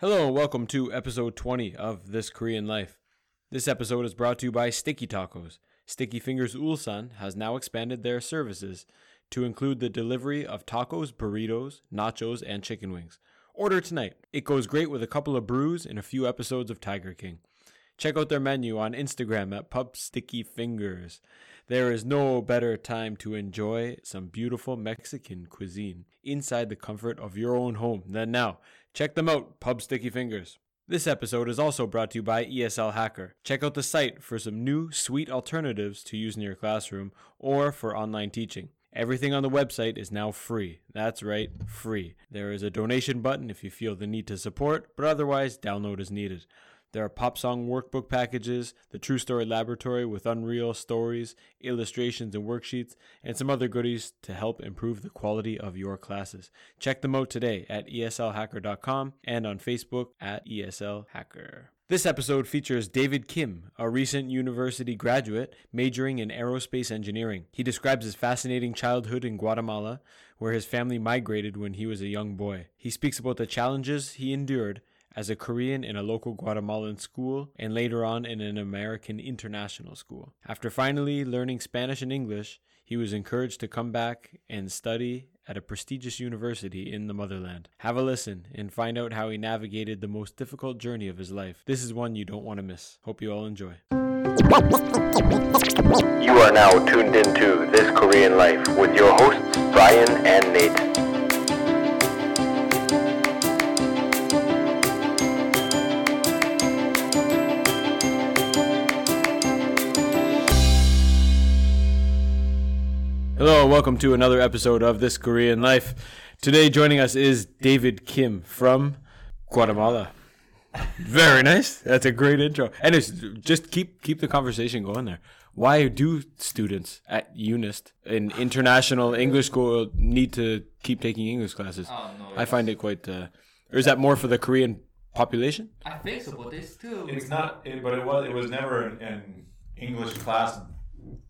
Hello and welcome to episode 20 of This Korean Life. This episode is brought to you by Sticky Tacos. Sticky Fingers Ulsan has now expanded their services to include the delivery of tacos, burritos, nachos, and chicken wings. Order tonight. It goes great with a couple of brews and a few episodes of Tiger King. Check out their menu on Instagram at Pub Sticky Fingers. There is no better time to enjoy some beautiful Mexican cuisine inside the comfort of your own home than now. Check them out, Pub Sticky Fingers. This episode is also brought to you by ESL Hacker. Check out the site for some new, sweet alternatives to use in your classroom or for online teaching. Everything on the website is now free. That's right, free. There is a donation button if you feel the need to support, but otherwise, download is needed. There are pop song workbook packages, the True Story Laboratory with unreal stories, illustrations, and worksheets, and some other goodies to help improve the quality of your classes. Check them out today at eslhacker.com and on Facebook at eslhacker. This episode features David Kim, a recent university graduate majoring in aerospace engineering. He describes his fascinating childhood in Guatemala, where his family migrated when he was a young boy. He speaks about the challenges he endured as a Korean in a local Guatemalan school and later on in an American international school. After finally learning Spanish and English, he was encouraged to come back and study at a prestigious university in the motherland. Have a listen and find out how he navigated the most difficult journey of his life. This is one you don't want to miss. Hope you all enjoy. You are now tuned into This Korean Life with your hosts, Brian and Nate. Hello and welcome to another episode of This Korean Life. Today joining us is David Kim from Guatemala. Very nice. That's a great intro. And it's just keep keep the conversation going there. Why do students at UNIST in international English school need to keep taking English classes? Oh, no, I find it quite uh, or is that more for the Korean population? I think so, but there's still. It's not, it, but it was. It was never an, an English class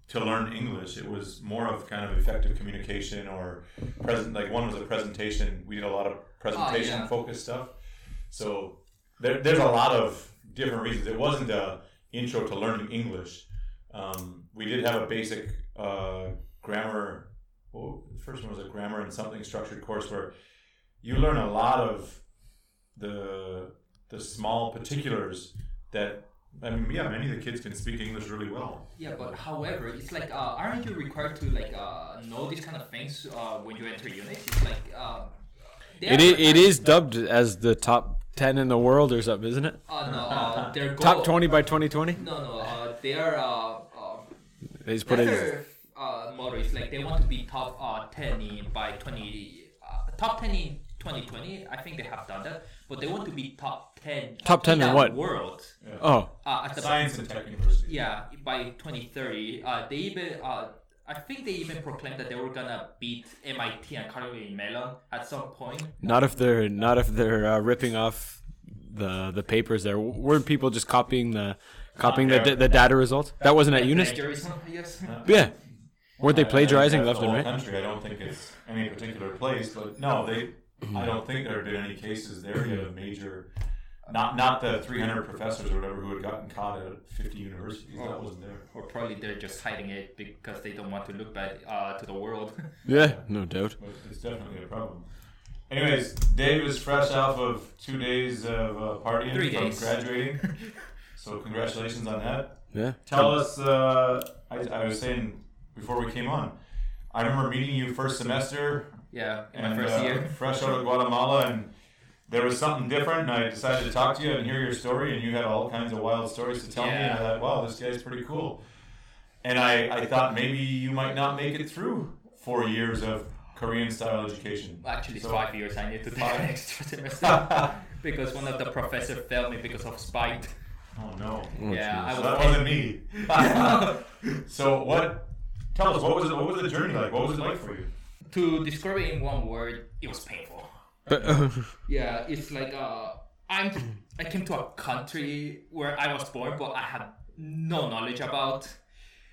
to learn English. It was more of kind of effective communication or present. Like one was a presentation. We did a lot of presentation yeah. focused stuff. So there, there's a lot of different reasons. It wasn't a intro to learning English. Um, we did have a basic uh, grammar. Well, the first one was a grammar and something structured course where you learn a lot of the the small particulars that I mean, yeah, many of the kids can speak English really well. Yeah, but however, it's like, uh, aren't you required to like uh, know these kind of things uh, when you enter unit? It's like. Uh, they It are is, it required- is dubbed as the top 10 in the world or something, isn't it? Uh, no, uh, their goal, Top 20 by 2020? No, no, uh, they are. Uh, uh, They just put it their uh, motto is like they want to be top uh, 10 in by 20. Uh, top 10 in 2020. I think they have done that, but they want to be top 10. Top 10 in the what? World. Oh, Uh, at the Science and Tech University. Yeah, by 2030, uh, they even uh, I think they even proclaimed that they were gonna beat MIT and Carnegie Mellon at some point. not if they're not if they're uh, ripping off the the papers there. Weren't people just copying the copying the, the data results? That wasn't at UNIST. Plagiarism, Yeah. Weren't they I- I plagiarizing left that's and right? Country. I don't think it's any particular place, but no, they. I don't think there have been any cases there yet of major. Not not the 300 professors or whatever who had gotten caught at 50 universities. That wasn't there. Or probably they're just hiding it because they don't want to look bad uh, to the world. Yeah, no doubt. But it's definitely a problem. Anyways, Dave is fresh off of two days of uh, partying Three from days. graduating. so congratulations on that. Yeah. Tell us. Uh, I, I was saying before we came on. I remember meeting you first semester yeah, in my and first uh, year. fresh out of Guatemala, and there was something different. And I decided to talk to you and hear your story, and you had all kinds of wild stories to tell me. And I thought, wow, this guy's pretty cool. And I, I thought maybe you might not make it through four years of Korean style education. Actually, it's So- five years. I need to take an extra semester because one of the professor failed me because of spite. Oh no, Oh, yeah, I so was. that wasn't me. so what? Tell us what was it, what was the journey like? What was it like for you? To describe it in one word, it was painful. But, Yeah, it's like uh, I'm I came to a country where I was born, but I had no knowledge about,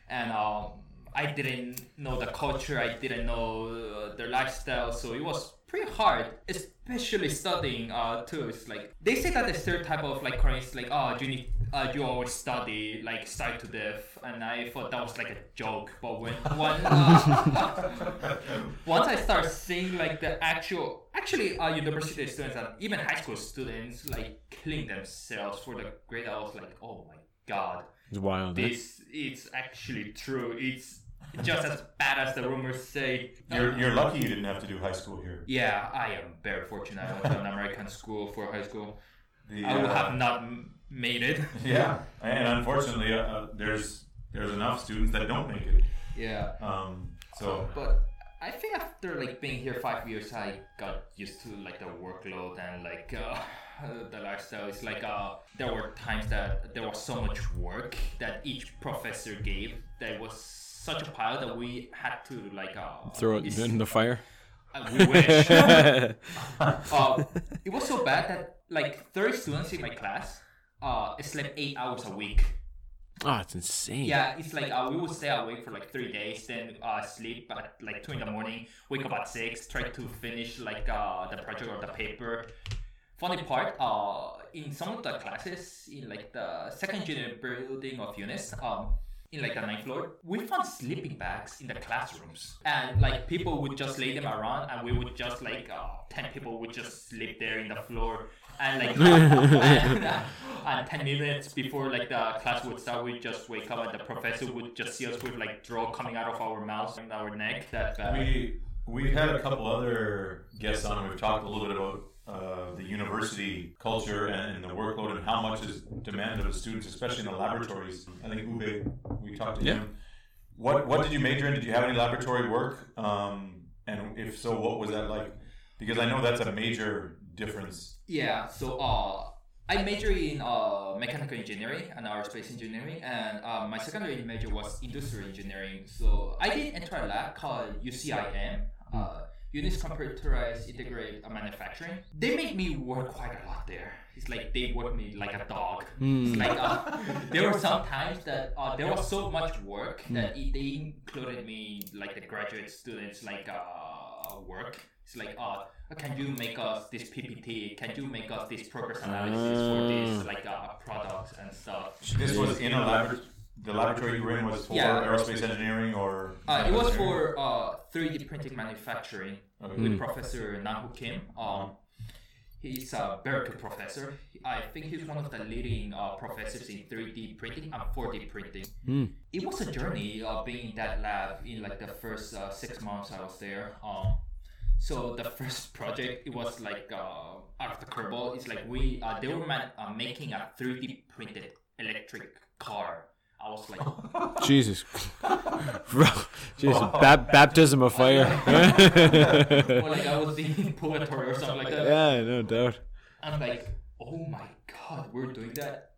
and um, I didn't know the culture. I didn't know uh, their lifestyle, so it was pretty hard, especially studying uh too. It's like they say that the third type of like Korean is like oh you need uh, you always study like side to death, and I thought that was like a joke. But when when uh, once I start seeing like the actual actually uh, university students and even high school students like killing themselves for the grade, I was like oh my god It's wild. eh? this is actually true. It's just as bad as the rumors say. You're, you're lucky you didn't have to do high school here. Yeah, I am very fortunate. I went to an American school for high school. The, I would uh, have not m- made it. Yeah, and unfortunately, uh, uh, there's there's enough students that don't make it. Yeah, Um, so but I think after like being here five years, I got used to like the workload and like uh, the lifestyle. It's like uh, there were times that there was so much work that each professor gave that it was such a pile that we had to like uh, Throw it in the fire. Uh, we wish. uh, it was so bad that like 30 students in my class uh, slept eight hours a week. Oh, it's insane. Yeah, it's like uh, we would stay awake for like three days, then uh, sleep at like two in the morning, wake up at six, try to finish like uh, the project or the paper. Funny part, uh, in some of the classes in like the second engineering building of UNIST, um, in like the ninth floor, we found sleeping bags in the classrooms, and like people would just lay them around, and we would just like uh, ten people would just sleep there in the floor, and like and, and ten minutes before like the class would start, we just wake up, and the professor would just see us with like draw coming out of our mouths and our neck. That bad. we we've had a couple other guests on. and We've talked a little bit about uh, the university culture and, and the workload and how much is demanded of the students, especially in the laboratories. I think Ube, we talked to Yeah. him. What what did you major in? Did you have any laboratory work? Um, and if so, what was that like? Because I know that's a major difference. Yeah, so uh, I major in uh, mechanical engineering and aerospace engineering, and uh, my secondary major was industrial engineering. So I did enter a lab called UCIM, uh, UNIST Computerized Integrated Manufacturing. They made me work quite a lot there. It's like they worked me like a dog. It's like uh, there were some times that uh, there was so much work that it, they included me like the graduate students like uh, work. It's like, uh, can you make us this PPT? Can you make us this progress analysis for this like uh, products and stuff? This was in a lab. The laboratory you were in was for Yeah. aerospace engineering, or Uh, it was for uh, 3D printing manufacturing Okay. with Professor Namhun Kim. Um, he's a Berkeley professor. I think he's one of the leading uh, professors in 3D printing and 4D printing. It was a journey uh, being in that lab in like the first uh, six months I was there. Um, so the first project it was like uh, out of the curveball. It's like we uh, they were man- uh, making a 3D printed electric car. I was like, Jesus. Bro, Jesus. Bap- baptism of fire. or like I was in purgatory or something like that. yeah, no doubt. I'm like, oh my god, we're doing that.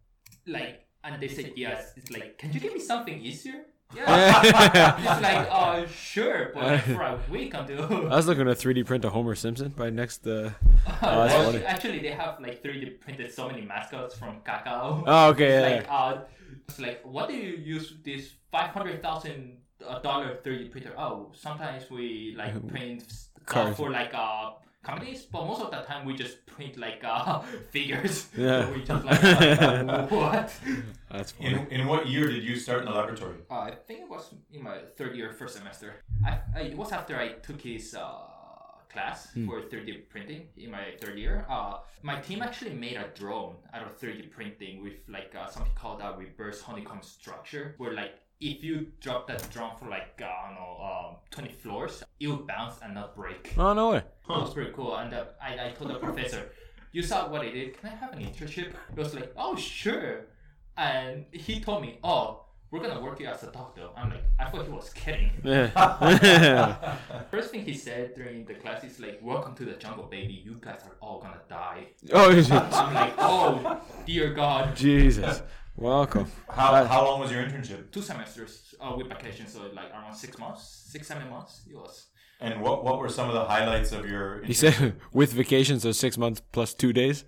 Like, and they said yes. It's like, can you give me something easier? Yeah. it's like, uh, sure, but for a week I'm I was looking to 3D print a Homer Simpson by next. Uh... Oh, actually, actually, they have like 3D printed so many mascots from Kakao. Oh, okay. Yeah, like, uh, it's like, what do you use this five hundred thousand dollar 3D printer? Oh, sometimes we like print uh, for like uh companies, but most of the time we just print like uh figures. Yeah. We just like uh, what? That's funny. in, in what year did you start in the laboratory? Uh, I think it was in my third year, first semester. I, I it was after I took his uh, class for 3D printing in my third year. Uh, my team actually made a drone out of 3D printing with like uh, something called a reverse honeycomb structure, where like if you drop that drum for like uh, I don't know um, 20 floors, it would bounce and not break. Oh, no way. It was pretty cool. And uh, I, I told the professor, you saw what I did. Can I have an internship? He was like, oh, sure. And he told me, oh, we're going to work you as a doctor. I'm like, I thought he was kidding. Yeah. First thing he said during the class is like, welcome to the jungle, baby. You guys are all going to die. oh, is it- I'm like, oh, dear God. Jesus. Welcome. How, how long was your internship? Two semesters uh, with vacation, so like around six months, six, seven months. It was. And what, what were some of the highlights of your He said with vacation, so six months plus two days.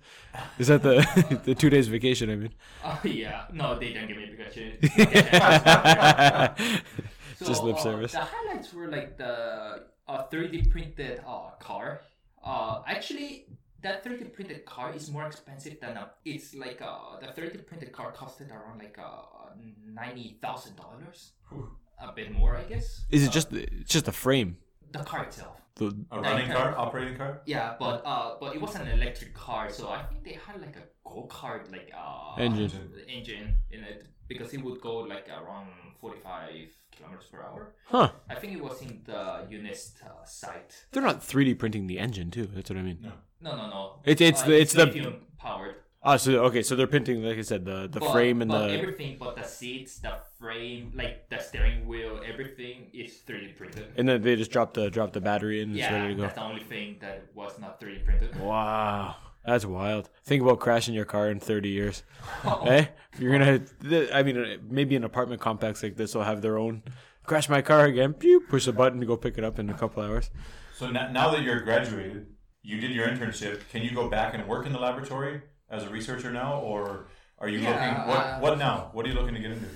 Is that the the two days vacation? I mean, Uh, yeah, no, they didn't give me vacation. So, Just lip uh, service. The highlights were like the uh, 3D printed uh, car. Uh, actually, that 3D printed car is more expensive than a. It's like uh, the 3D printed car costed around like uh, ninety thousand dollars, a bit more, I guess. Is it Uh, just it's just the frame? the car itself? The, A running Okay. car, operating car. Yeah, but uh, but it was an electric car, so I think they had like a go kart like uh Engine. engine in it because it would go like around forty five kilometers per hour. huh? I think it was in the Unist uh, site. They're not 3D printing the engine too. That's what I mean. No. No, no, no. It- it's Uh, the- it's the- lithium powered. Ah, so okay, so they're printing like I said the the But- frame and but the everything, but the seats, the frame, like the steering wheel, everything is 3D printed. and then they just drop the drop the battery in and it's ready to go. that's the only thing that was not 3D printed. Wow, that's wild. Think about crashing your car in 30 years. eh? You're gonna. th- I mean, uh, maybe an apartment complex like this will have their own. Crash my car again. Pew, push a button to go pick it up in a couple hours. So now, now that you're graduated, you did your internship. Can you go back and work in the laboratory as a researcher now, or are you Yeah, looking? What uh, what now? What are you looking to get into?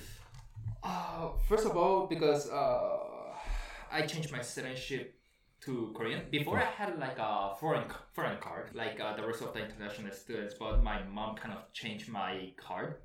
Uh, first of all, because uh, I changed my citizenship to Korean. Before I had like a foreign foreign card, like uh, the rest of the international students, but my mom kind of changed my card.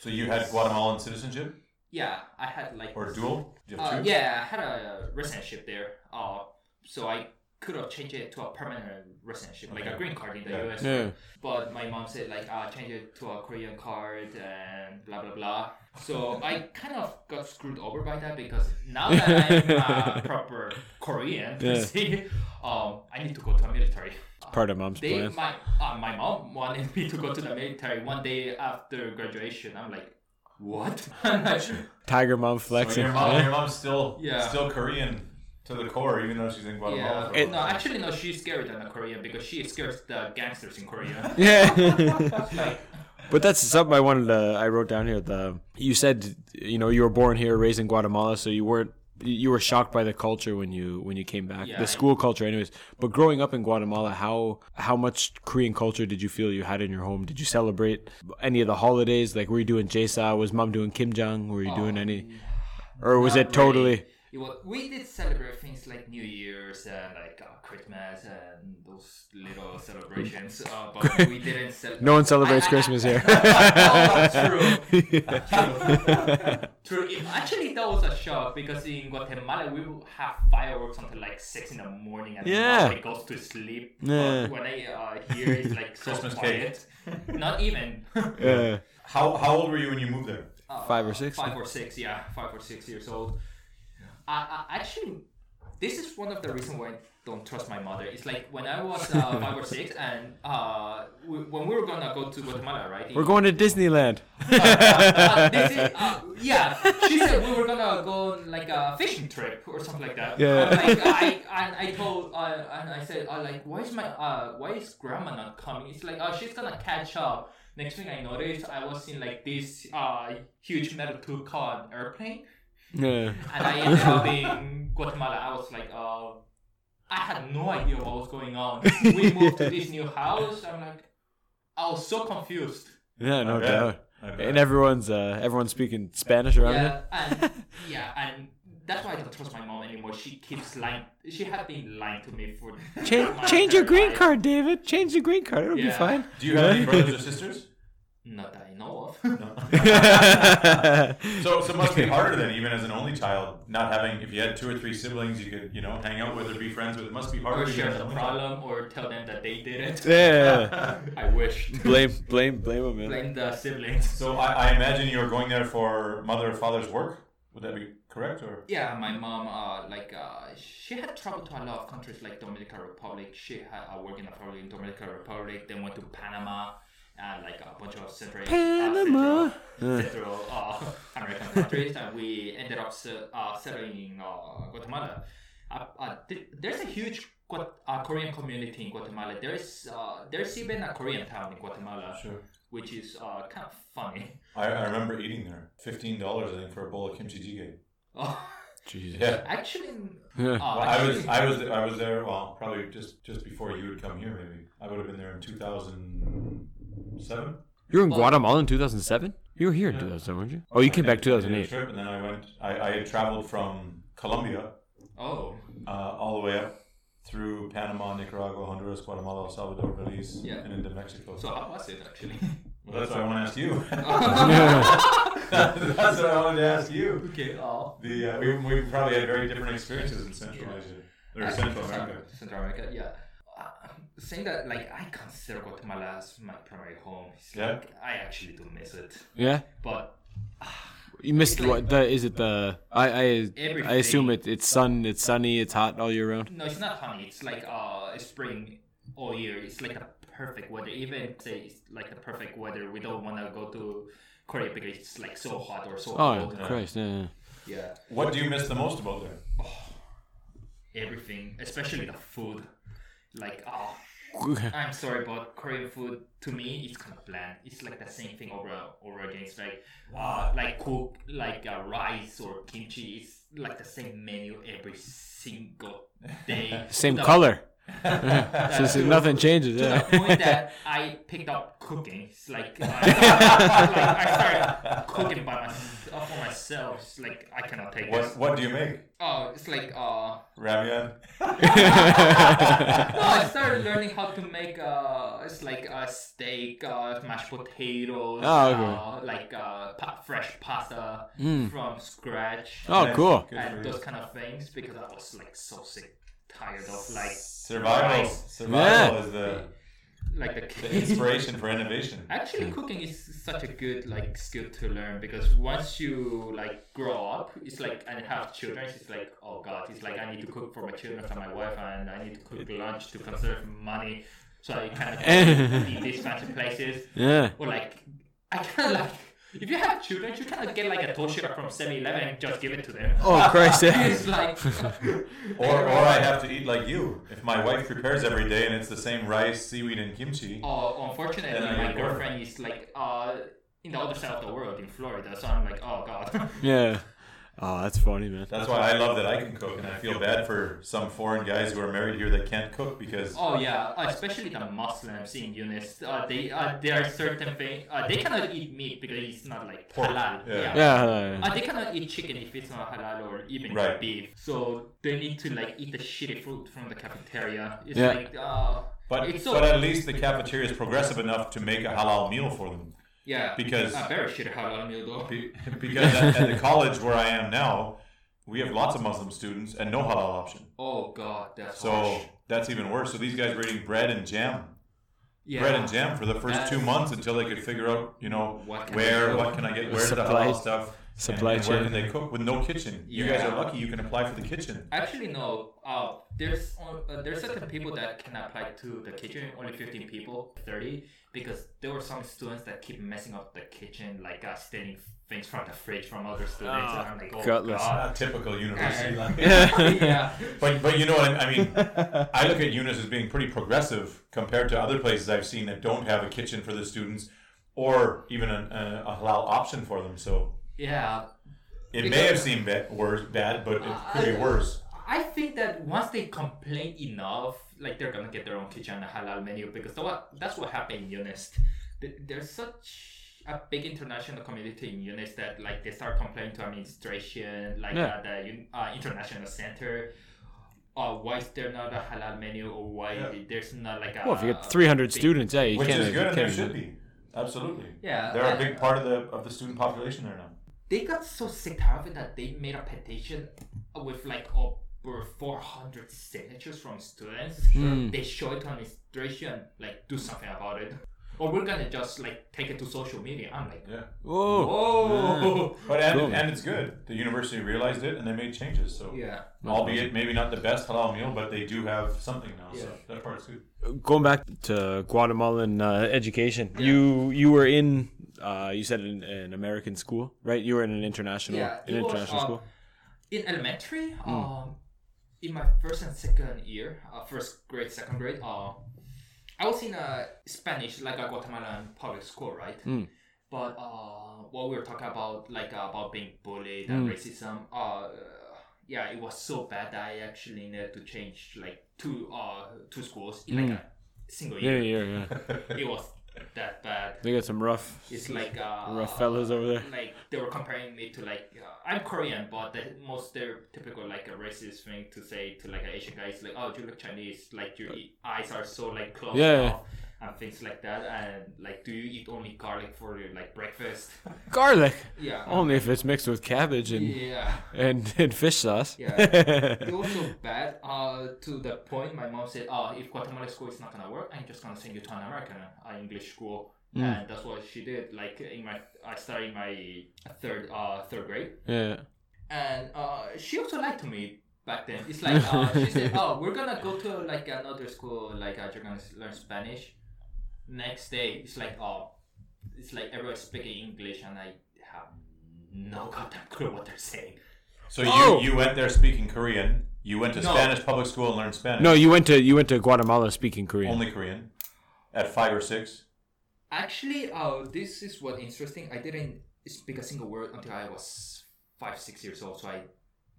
So you had Guatemalan citizenship Yeah, I had like or dual? Do you have Uh, yeah, I had a residentship there. Uh, so I could have changed it to a permanent residentship, like a green card in the Yeah. US. Yeah. But my mom said like, uh, change it to a Korean card and blah blah blah. So I kind of got screwed over by that because now that I'm a proper Korean, Yeah. se, um, I need to go to a military. Part of mom's They, plan. my, uh, my mom wanted me to go to the military one day after graduation. I'm like, what? Tiger mom So flexing. your mom, your mom's still Yeah. still Korean to the core, even though she's in Guatemala. Yeah. for- no, actually, no. She's scarier than a Korean because she scares the gangsters in Korea. Yeah. like, But that's something I wanted to. I wrote down here. The you said you know you were born here, raised in Guatemala, so you weren't you were shocked by the culture when you when you came back, Yeah. the school culture, anyways. But growing up in Guatemala, how how much Korean culture did you feel you had in your home? Did you celebrate any of the holidays? Like were you doing Jesa? Was mom doing kimjang? Were you doing um, any, or was it totally? really. It was, we did celebrate things like New Year's and like uh, Christmas and those little celebrations, uh, but we didn't celebrate. No one celebrates I- I- Christmas here. oh, true. True. True. Actually, that was a shock because in Guatemala we will have fireworks until like six in the morning and Yeah. nobody goes to sleep. Yeah. But when I uh, hear it's like so Christmas quiet, not even. Yeah. How how old were you when you moved there? Uh, Five or six? Five or six, yeah, five or six years old. I, I actually, this is one of the reasons why I don't trust my mother. It's like when I was uh, five or six, and uh, we, when we were gonna go to Guatemala, right? We're going to Disneyland. Uh, this is, yeah, she said we were gonna go on like a fishing trip or something like that. Yeah. Like I, I, I told, uh, and I said, uh, like, why is my, uh, why is grandma not coming? It's like, oh, she's gonna catch up. Next thing I noticed, I was in like this uh, huge metal tube called airplane, Yeah. and I ended up in Guatemala. I was like, uh, I had no idea what was going on. We moved to this new house. I'm like, I was so confused. Yeah, no I bet. doubt. I bet. And everyone's uh, everyone's speaking Spanish around yeah, here. and yeah, and that's why I don't trust my mom anymore. She keeps lying. She had been lying to me for Change, change your green life. card, David. Change the green card. It'll be fine. Do you have any brothers or sisters? Not that I know of. So, so it must be harder than even as an only child, not having. If you had two or three siblings, you could, you know, hang out with or be friends with. It must be harder. or share the only child. problem, or tell them that they did it. yeah. I wish. blame, blame, blame them. man. Blame the siblings. So I, I imagine you were going there for mother or father's work. Would that be correct, or? Yeah, my mom, uh, like, uh, she had traveled to a lot of countries like Dominican Republic. She had uh, worked in a family in Dominican Republic, then went to Panama, and like a bunch of Central, Panama. uh, Central, Central uh, American countries, and we ended up uh, settling in uh, Guatemala. Uh, uh, th- there's a huge Guat- uh, Korean community in Guatemala. There's uh, there's even a Korean town in Guatemala, Sure. which is uh, kind of funny. I, I remember eating there. Fifteen dollars, I think, for a bowl of kimchi jjigae. Oh, Jesus. Yeah. actually, Yeah. uh, Well, I was I was I was there. Well, probably just just before you would come here. Maybe I would have been there in two thousand seven. You were in Well- Guatemala in 2007? You were here in Yeah. 2007, weren't you? Oh, you came back I did a 2008. Trip, and then I went. I, I had traveled from Colombia oh. uh, all the way up through Panama, Nicaragua, Honduras, Guatemala, El Salvador, Belize, Yeah. and into Mexico. So how was it actually? well, that's what I want to ask you. that's what I wanted to ask you. okay. Uh, The uh, we we probably had very different experiences in Central Asia or Central America. Central America, yeah. Uh, saying that, like, I consider Guatemala as my primary home. It's Yeah. like, I actually do miss it. Yeah. But You missed It's like- The, is it the? I I, I assume it, it's sun. It's sunny. It's hot all year round. no, it's not honey. It's like uh, spring all year. It's like the perfect weather. Even say it's like the perfect weather. We don't want to go to Korea because it's like so hot or so Oh cold. Christ! Yeah. Yeah. What do you miss the most about there? Everything, especially the food. Like, oh. I'm sorry, but Korean food to me it's kind of bland. It's like the same thing over over again. It's like uh, like cook like uh, rice or kimchi. It's like the same menu every single day. Same color. So, so nothing changes. To Yeah. the point that I picked up cooking. It's like I, like I started cooking by myself for myself. It's like I cannot take this. What what do you make? Oh, it's like uh. Ramyun. No, I started learning how to make uh, it's like a steak, uh, mashed potatoes, Oh, okay. uh, like uh, pa- fresh pasta from scratch, Oh, Nice. cool. And those kind of things because I was like so sick, tired of like Survival. Survival Yeah. is the, like the, the inspiration for innovation. Actually, cooking is such a good like skill to learn because once you like grow up, it's like and have children, it's like oh god, it's like I need to cook for my children for my wife, and I need to cook lunch to conserve money, so I kind of eat these fancy places, Yeah. or like I kind of like if you have children, you kind of get like a dosirak from 7-Eleven and just give it to them. Oh Christ! Yeah. it's like Or, or I have to eat like you. If my wife prepares every day and it's the same rice, seaweed, and kimchi. Oh, unfortunately, my get bored. girlfriend is like uh in the other side of the world in Florida, so I'm like, oh god. Yeah. Oh, that's funny, man. That's why I love that I can cook, and I feel bad for some foreign guys who are married here that can't cook because Oh yeah, especially the Muslims in UNIST. Uh, they uh, there are certain things uh, they cannot eat meat because it's not like Pork, halal. yeah. Yeah. Uh, they cannot eat chicken if it's not halal or even Right. beef. So they need to like eat the shitty food from the cafeteria. It's Yeah. like uh, but it's so but at least the cafeteria is progressive enough to make a halal meal for them. Yeah because- a very shitty halal meal though. Because at, at the college where I am now, we have lots of Muslim students and no halal option. Oh god, that's So harsh. that's even worse. So these guys were eating bread and jam, Yeah. bread and jam for the first two months until they could figure out, you know, What where, what can I get, where's the Supply- halal stuff, supply and, and where chain. can they cook with no kitchen. You guys are lucky you can apply for the kitchen. Actually, no. Uh, there's uh, there's certain people that can apply to the kitchen. Only 15 people, 30, because there were some students that keep messing up the kitchen, like uh, stealing things from the fridge from other students. Ah, and I'm like, oh gutless. god. Typical university. life. yeah. But but you know what I, I mean. I look at UNIST as being pretty progressive compared to other places I've seen that don't have a kitchen for the students, or even a, a, a halal option for them. So Yeah. it may have seemed bad, worse, bad, but it could be worse. I think that once they complain enough, like they're gonna get their own kitchen and a halal menu because that's what that's what happened in UNIST. There's such a big international community in UNIST that like they start complaining to administration, like Yeah. uh, the uh, international center. Uh, why is there not a halal menu, or why Yeah. there's not like a? Well, if you get 300 big- students, yeah, you Which can't. is good, and there should be. Absolutely. Yeah, They're a big part of the of the student population there now. They got so sick tired of it that they made a petition with like over 400 signatures from students. Hmm. They show it to administration, like do something about it, or we're gonna just like take it to social media. I'm like, Yeah. Whoa. oh, But and, Cool. and it's good. The university realized it and they made changes. So yeah. albeit maybe not the best halal meal, but they do have something now. So Yeah. that part's good. Going back to Guatemalan uh, education, you you were in. Uh, you said an, an American school, right? You were in an international, Yeah, an it was, international uh, school. In elementary, Hmm. um, in my first and second year, uh, first grade, second grade, uh, I was in a Spanish, like a Guatemalan public school, right? Mm. But uh, what we were talking about, like uh, about being bullied and Mm. racism, uh, yeah, it was so bad that I actually needed to change like two uh two schools in like Mm. a single year. Yeah, yeah, yeah. It was that bad. They got some rough, It's like uh, rough fellas over there. Like they were comparing me to like uh, I'm Korean, but the most stereotypical like a racist thing to say to like an Asian guy is like, oh, you look Chinese, like your eyes are so like closed Yeah. off and things like that. And like, do you eat only garlic for your like breakfast? Garlic, yeah. only if it's mixed with cabbage and Yeah. and, and fish sauce. Yeah. It was so bad uh, to the point my mom said, oh, if Guatemala school is not gonna work, I'm just gonna send you to an American uh, English school. And that's what she did. Like in my, I started my third uh, third grade, yeah. and uh, she also lied to me back then. It's like uh, she said, "Oh, we're gonna go to like another school, like uh, you're gonna learn Spanish." Next day, it's like, oh, it's like everyone's speaking English, and I have no goddamn clue what they're saying. So you, Oh! you went there speaking Korean. You went to No. Spanish public school and learned Spanish. No, you went to you went to Guatemala speaking Korean. only Korean. At five or six. Actually, uh, this is what interesting. I didn't speak a single word until I was five, six years old. So I,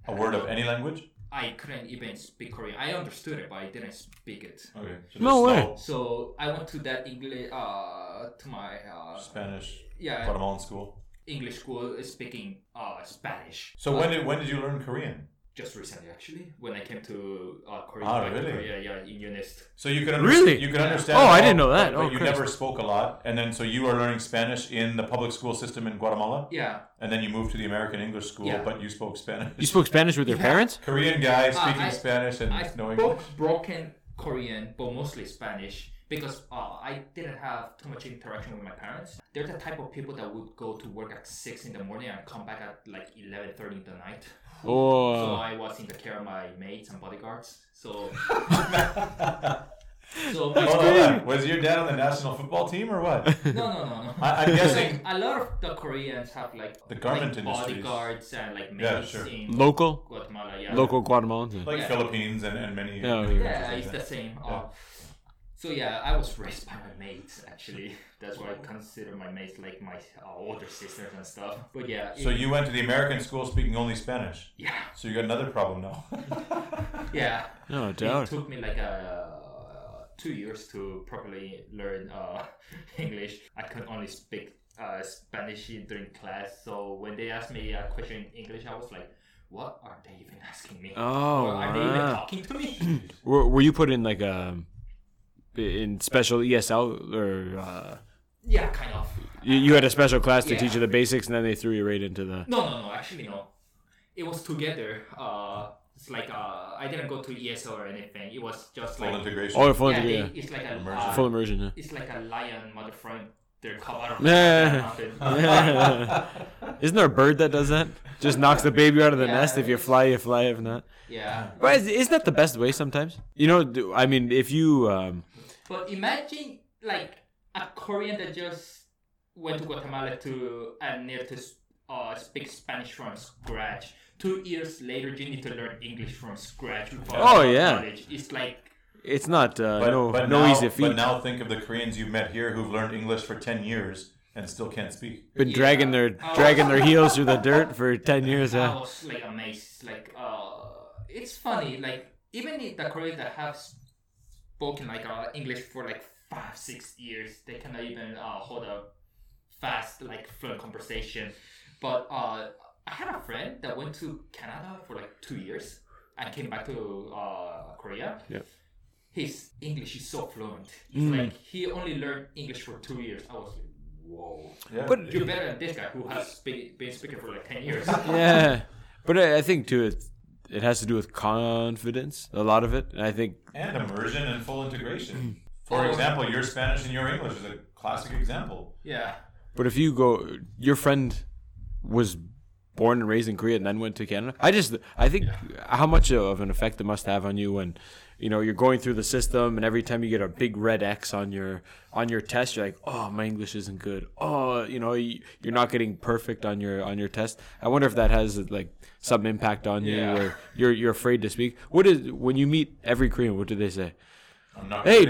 A word of any language. I couldn't even speak Korean. I understood it, but I didn't speak it. Okay. So No way. slow So I went to that English, uh, to my uh, Spanish. yeah Guatemalan school. English school is speaking uh Spanish. So when did when did you learn Korean? Just recently actually when I came to uh, Korea, Ah, really? Korea, yeah, in UNIST. So you could under- Really? you could Yeah. understand. Oh, I didn't know that. But, but Oh, you Christ. never spoke a lot, and then so you were learning Spanish in the public school system in Guatemala, Yeah, and then you moved to the American English school, Yeah. but you spoke Spanish. You spoke Spanish with your Yeah. parents? Korean guy Uh, speaking I- Spanish and I no spoke English. broken Korean, but mostly Spanish because uh, I didn't have too much interaction with my parents. They're the type of people that would go to work at six in the morning and come back at like eleven thirty in the night. So Oh, I was in the care of my maids and bodyguards. So, so my Hold on, was your dad on the national football team or what? no, no, no, no. I, I'm guessing. a lot of the Koreans have like The garment like industries. bodyguards and like Yeah, sure. in local, Guatemala. Yeah, local Guatemalans. like Yeah. Philippines and, and many. Yeah, yeah. Yeah, it's like the same. Yeah. Uh, so yeah, I was raised by my mates actually. That's why I consider my mates like my uh, older sisters and stuff. But yeah. So it- you went to the American school speaking only Spanish. yeah, So you got another problem now. yeah. No doubt. It took me like uh, two years to properly learn uh, English. I could only speak uh, Spanish during class. So when they asked me a question in English, I was like, "What are they even asking me? Oh, Or are they even talking to me?" Were, were you put in like a in special ESL or uh, yeah, kind of. you, you had a special class to Yeah. teach you the basics, and then they threw you right into the. No, no, no. Actually, no. It was together. Uh, it's like uh, I didn't go to ESL or anything. It was just Full like integration. Oh, full yeah, degree, they- yeah. it's like a Immersion. uh, full immersion. Yeah. it's like a lion mother front. They're come out of Yeah. Isn't there a bird that does that? Just knocks the baby out of the Yeah. nest. If you fly, you fly. If not, yeah. but is- isn't that the best way sometimes? You know, I mean, if you um, But imagine like a Korean that just went to Guatemala to and needed to uh, speak Spanish from scratch. Two years later, you need to learn English from scratch. Oh, yeah. knowledge. It's like it's not uh, But, no but no now, easy feat. But now think of the Koreans you've met here who've learned English for 10 years and still can't speak. Been Yeah. dragging their Oh. dragging their heels through the dirt for ten years. I was like amazed. Like uh, it's funny. Like even the Koreans that have spoken like uh, English for like five, six years, they cannot even uh, hold a fast, like fluent conversation. But uh, I had a friend that went to Canada for like two years and came back to uh, Korea. Yep. His English is so fluent. He's Mm. like he only learned English for two years. I was like, whoa. Yeah. But You're better than this guy who has spe- been speaking for like ten years. yeah, but I, I think too it it has to do with confidence. A lot of it, and I think and immersion and full integration. Mm. For example, your Spanish and your English is a classic example. yeah. But if you go, your friend was born and raised in Korea and then went to Canada. I just, I think how much of an effect it must have on you when, you know, you're going through the system and every time you get a big red X on your on your test, you're like, oh, my English isn't good. Oh, you know, you- you're not getting perfect on your on your test. I wonder if that has like some impact on you, Yeah. or you're you're afraid to speak. What is when you meet every Korean? What do they say? I'm not Hey,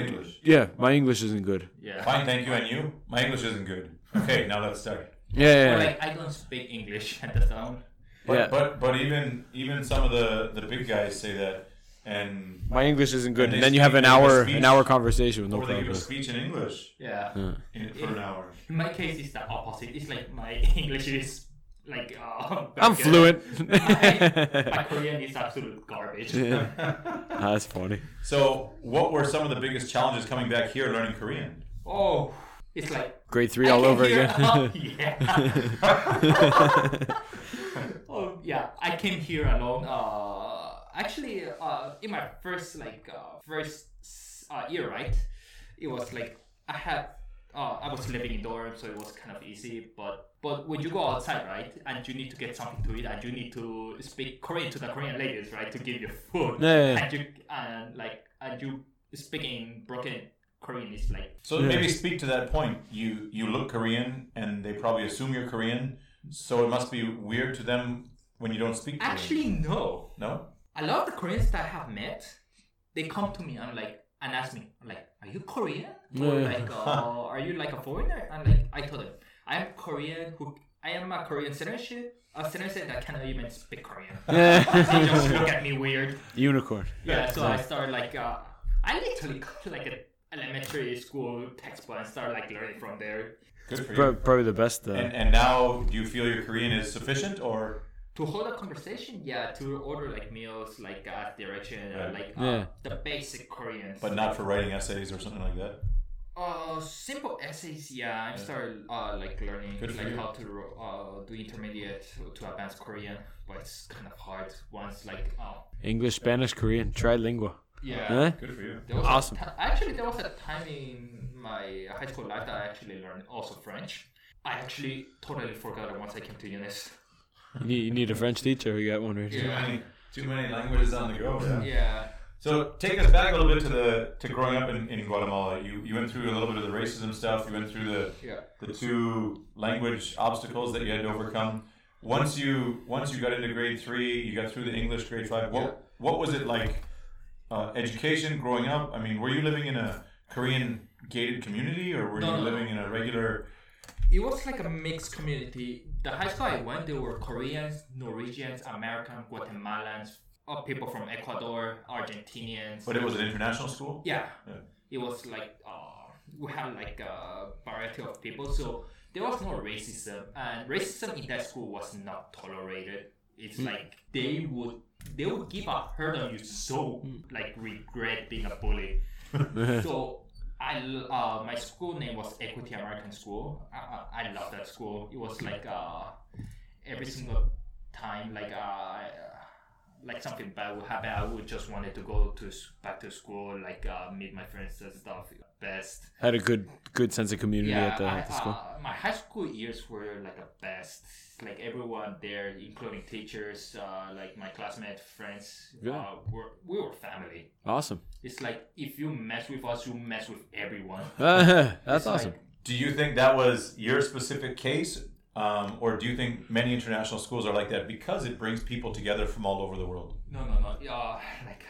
yeah, my English isn't good. Yeah. Fine, thank you, and you? My English isn't good. Okay, now let's start. Yeah, yeah, yeah. like I don't speak English at the time. But, Yeah. but but even even some of the the big guys say that and My English isn't good, And and then you have an they give a hour speech. an hour conversation with no or they give a speech in English Yeah. in, for an hour. In my case, it's the opposite. It's like my English is like uh, I'm good. fluent. my, my Korean is absolute garbage. That's funny. So, what were some of the biggest challenges coming back here learning Korean? Oh, it's like Grade three all over hear- again. yeah. oh yeah, I came here alone. Uh, actually, uh, in my first like uh, first uh, year, right? It was like I had uh, I was living in dorm, so it was kind of easy. But but when you go outside, right, and you need to get something to eat, and you need to speak Korean to the Korean ladies, right, to give you food, Yeah, yeah, yeah. and you and like and you speaking broken Korean is like So Yeah. maybe speak to that point. You you look Korean, and they probably assume you're Korean. So it must be weird to them when you don't speak. Korean. actually no. no. a lot of the Koreans that I have met, they come to me and like and ask me like, "Are you Korean? Or Yeah. like, uh, are you like a foreigner?" And like, I told them, "I am Korean. Who I am a Korean citizen, a citizen that cannot even speak Korean." they just look at me weird. Unicorn. Yeah, so I started like, uh, I literally got to like an elementary school textbook and start like learning from there. Good for you. Probably the best. Uh, And, and now, do you feel your Korean is sufficient, or to hold a conversation, yeah, to order like meals, like uh, direction, Yeah. uh, like uh, Yeah. the basic Korean. but not for writing essays or something like that? Uh, simple essays, yeah. I started uh like learning Good like you. how to uh do intermediate to advanced Korean, but it's kind of hard once like oh English, Spanish, Korean, trilingua. Yeah. Huh? Good for you. There was Awesome. A actually, there was a time in my high school life that I actually learned also French. I actually totally forgot it once I came to UNIST. You need, you need a French teacher. We got one right Too here. many, too many languages on the go. Yeah. Yeah. So take us back a little bit to the to growing up in, in Guatemala. You you went through a little bit of the racism stuff. You went through the Yeah. the two language obstacles that you had to overcome. Once you once you got into grade three, you got through the English grade five. What Yeah. what was it like? Uh, education growing up. I mean, were you living in a Korean gated community, or were No, you no, no. living in a regular? It was like a mixed community. The high school I went, there were Koreans, Norwegians, Americans, Guatemalans, uh, people from Ecuador, Argentinians. But it was an international school. Yeah. Yeah. It was like uh, we had like a variety of people, so there was no racism, and racism in that school was not tolerated. It's like they would they would give a hurt on you so like regret being a bully. so I uh, my school name was Equity American School. I, I, I love that school. It was like uh, every single time like uh, like something bad would happen, I would just wanted to go to back to school, like uh, meet my friends and stuff. Best. Had a good good sense of community Yeah, at the, I, at the school. uh, my high school years were like the best. Like everyone there, including teachers, uh, like my classmates, friends, Yeah. uh, were we were family. Awesome. It's like if you mess with us, you mess with everyone. That's It's awesome. like- Do you think that was your specific case, um, or do you think many international schools are like that because it brings people together from all over the world? No, no, no. Uh, like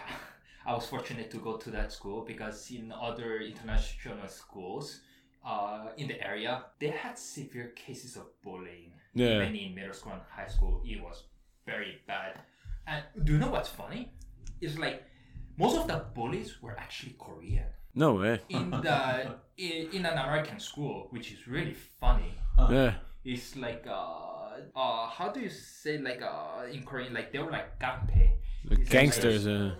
I was fortunate to go to that school because in other international schools, uh, in the area, they had severe cases of bullying. Yeah. Even in middle school and high school, it was very bad. And do you know what's funny? It's like most of the bullies were actually Korean No way. in the in, in an American school, which is really funny. Yeah. It's like uh uh how do you say like uh in Korean like they were like It's like- gangsters. Uh,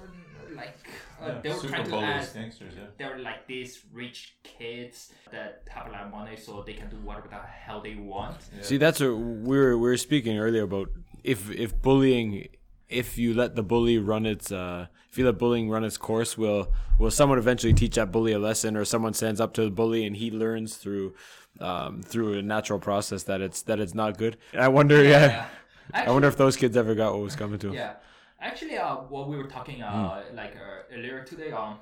like uh, Yeah, they were super trying to bullies, ask gangsters, yeah. they were like these rich kids that have a lot of money so they can do whatever the hell they want. See, that's what we were we were speaking earlier about. If if bullying, if you let the bully run its, uh, if you let bullying run its course, will will someone eventually teach that bully a lesson, or someone stands up to the bully and he learns through, um, through a natural process that it's that it's not good. I wonder, yeah. I wonder if those kids ever got what was coming to them. Yeah, actually, uh, what we were talking uh, like uh, earlier today, um,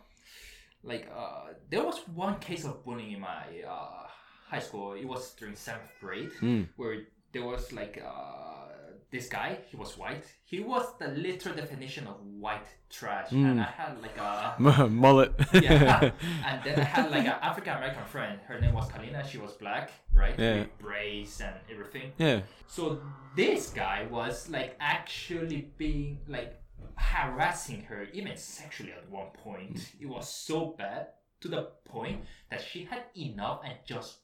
like uh, there was one case of bullying in my uh, high school. It was during seventh grade, where there was like uh, this guy. He was white. He was the literal definition of white trash, hmm. and I had like a Mullet. yeah. and then I had like an African American friend. Her name was Kalina. She was black, right? Yeah. With braids and everything. yeah. So this guy was like actually being like harassing her, even sexually at one point. It was so bad to the point that she had enough and just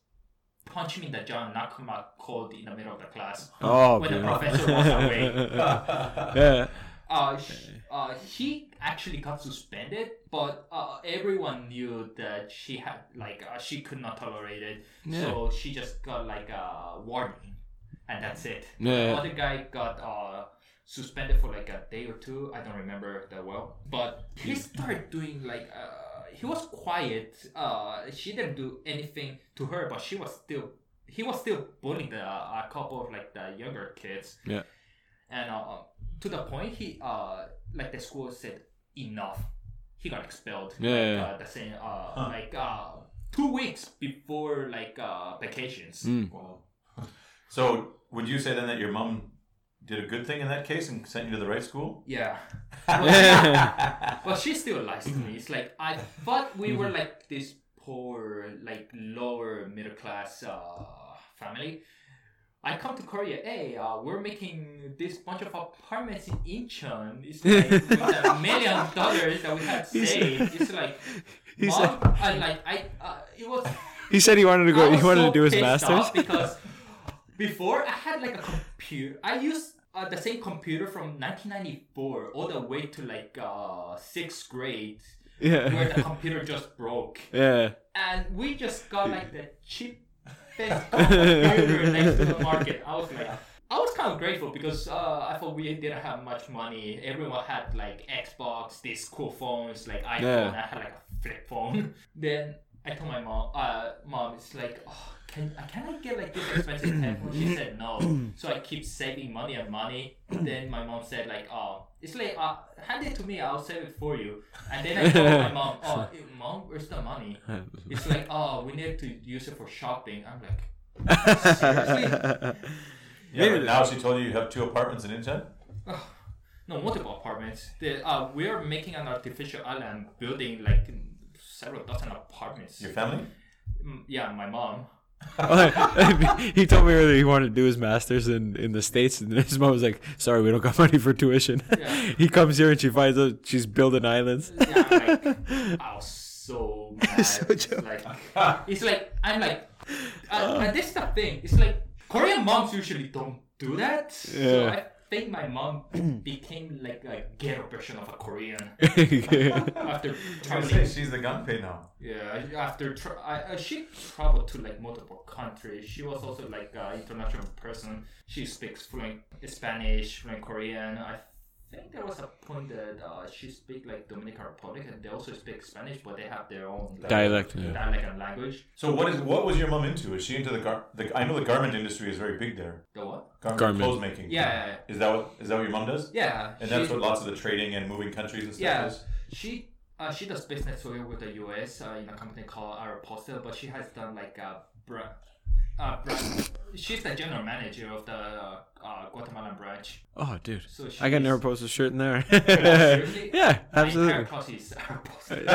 punched me in the jaw and knocked my cold in the middle of the class. Oh, when the professor was away. yeah. Uh, sh- uh, he actually got suspended, but uh, everyone knew that she had like uh, she could not tolerate it, yeah. so she just got like a warning, and that's it. Yeah. The other guy got uh, suspended for like a day or two. I don't remember that well, but he started doing like uh, he was quiet. Uh, she didn't do anything to her, but she was still he was still bullying the, a couple of like the younger kids Yeah. and uh, to the point he uh like the school said enough he got expelled Yeah, like, yeah, Uh, the same uh like uh two weeks before like uh vacations Mm. Wow. So, would you say then that your mom did a good thing in that case and sent you to the right school? yeah Yeah. but she still lies to me it's like i thought we were like this poor like lower middle class uh family I come to Korea. Hey, uh, we're making this bunch of apartments in Incheon. It's like with a million dollars that we had He said- saved. It's like, he mom, I like I. Uh, it was. He said he wanted to go. He wanted so to do his masters. because before I had like a computer. I used uh, the same computer from 1994 all the way to like uh, sixth grade, Yeah. where the computer just broke, Yeah. and we just got like the cheapest computer next to the market. I was like. I was kind of grateful because uh, I thought we didn't have much money. Everyone had like Xbox, these cool phones, like iPhone. Yeah. I had like a flip phone. then I told my mom, uh, mom, it's like, oh, can can I get like this expensive headphone? She said no. So I keep saving money and money. Then my mom said like, oh, it's like, uh, hand it to me, I'll save it for you. And then I told my mom, oh, mom, where's the money? It's like, oh, we need to use it for shopping. I'm like, seriously? Yeah, but now she told you you have two apartments in Incheon? No, multiple apartments. The, uh, we're making an artificial island, building like several dozen apartments. Your family? Mm, yeah, my mom. he told me earlier he wanted to do his masters in, in the states, and his mom was like, "Sorry, we don't got money for tuition." Yeah. he comes here and she finds out she's building islands. Yeah, like, I was so mad. So it's like, it's like I'm like, uh, and this is the thing. It's like Korean moms usually don't do that. So Yeah. I think my mom became like a ghetto version of a Korean after I was gonna traveling she's the gunpei now. Yeah, after tra- I, uh, she traveled to like multiple countries. She was also like an international person. She speaks fluent Spanish, fluent Korean. I think there was a point that uh, she speak like Dominican Republic, and they also speak Spanish, but they have their own like, Dialect, yeah. dialect and language. So what is what was your mom into? Is she into the gar? The, I know the garment industry is very big there. The what? Garment, Garment. clothes making. Yeah, yeah, Is that what is that what your mom does? yeah. And that's what lots of the trading and moving countries and stuff Yeah, is. she uh, she does business with the U.S. Uh, in a company called Aeropostale, but she has done like a brand. Uh, brand. She's the general manager of the uh, Guatemalan branch. Oh, dude, So she I got is- never posted a shirt in there. seriously? yeah, My entire absolutely. is Aeropostale.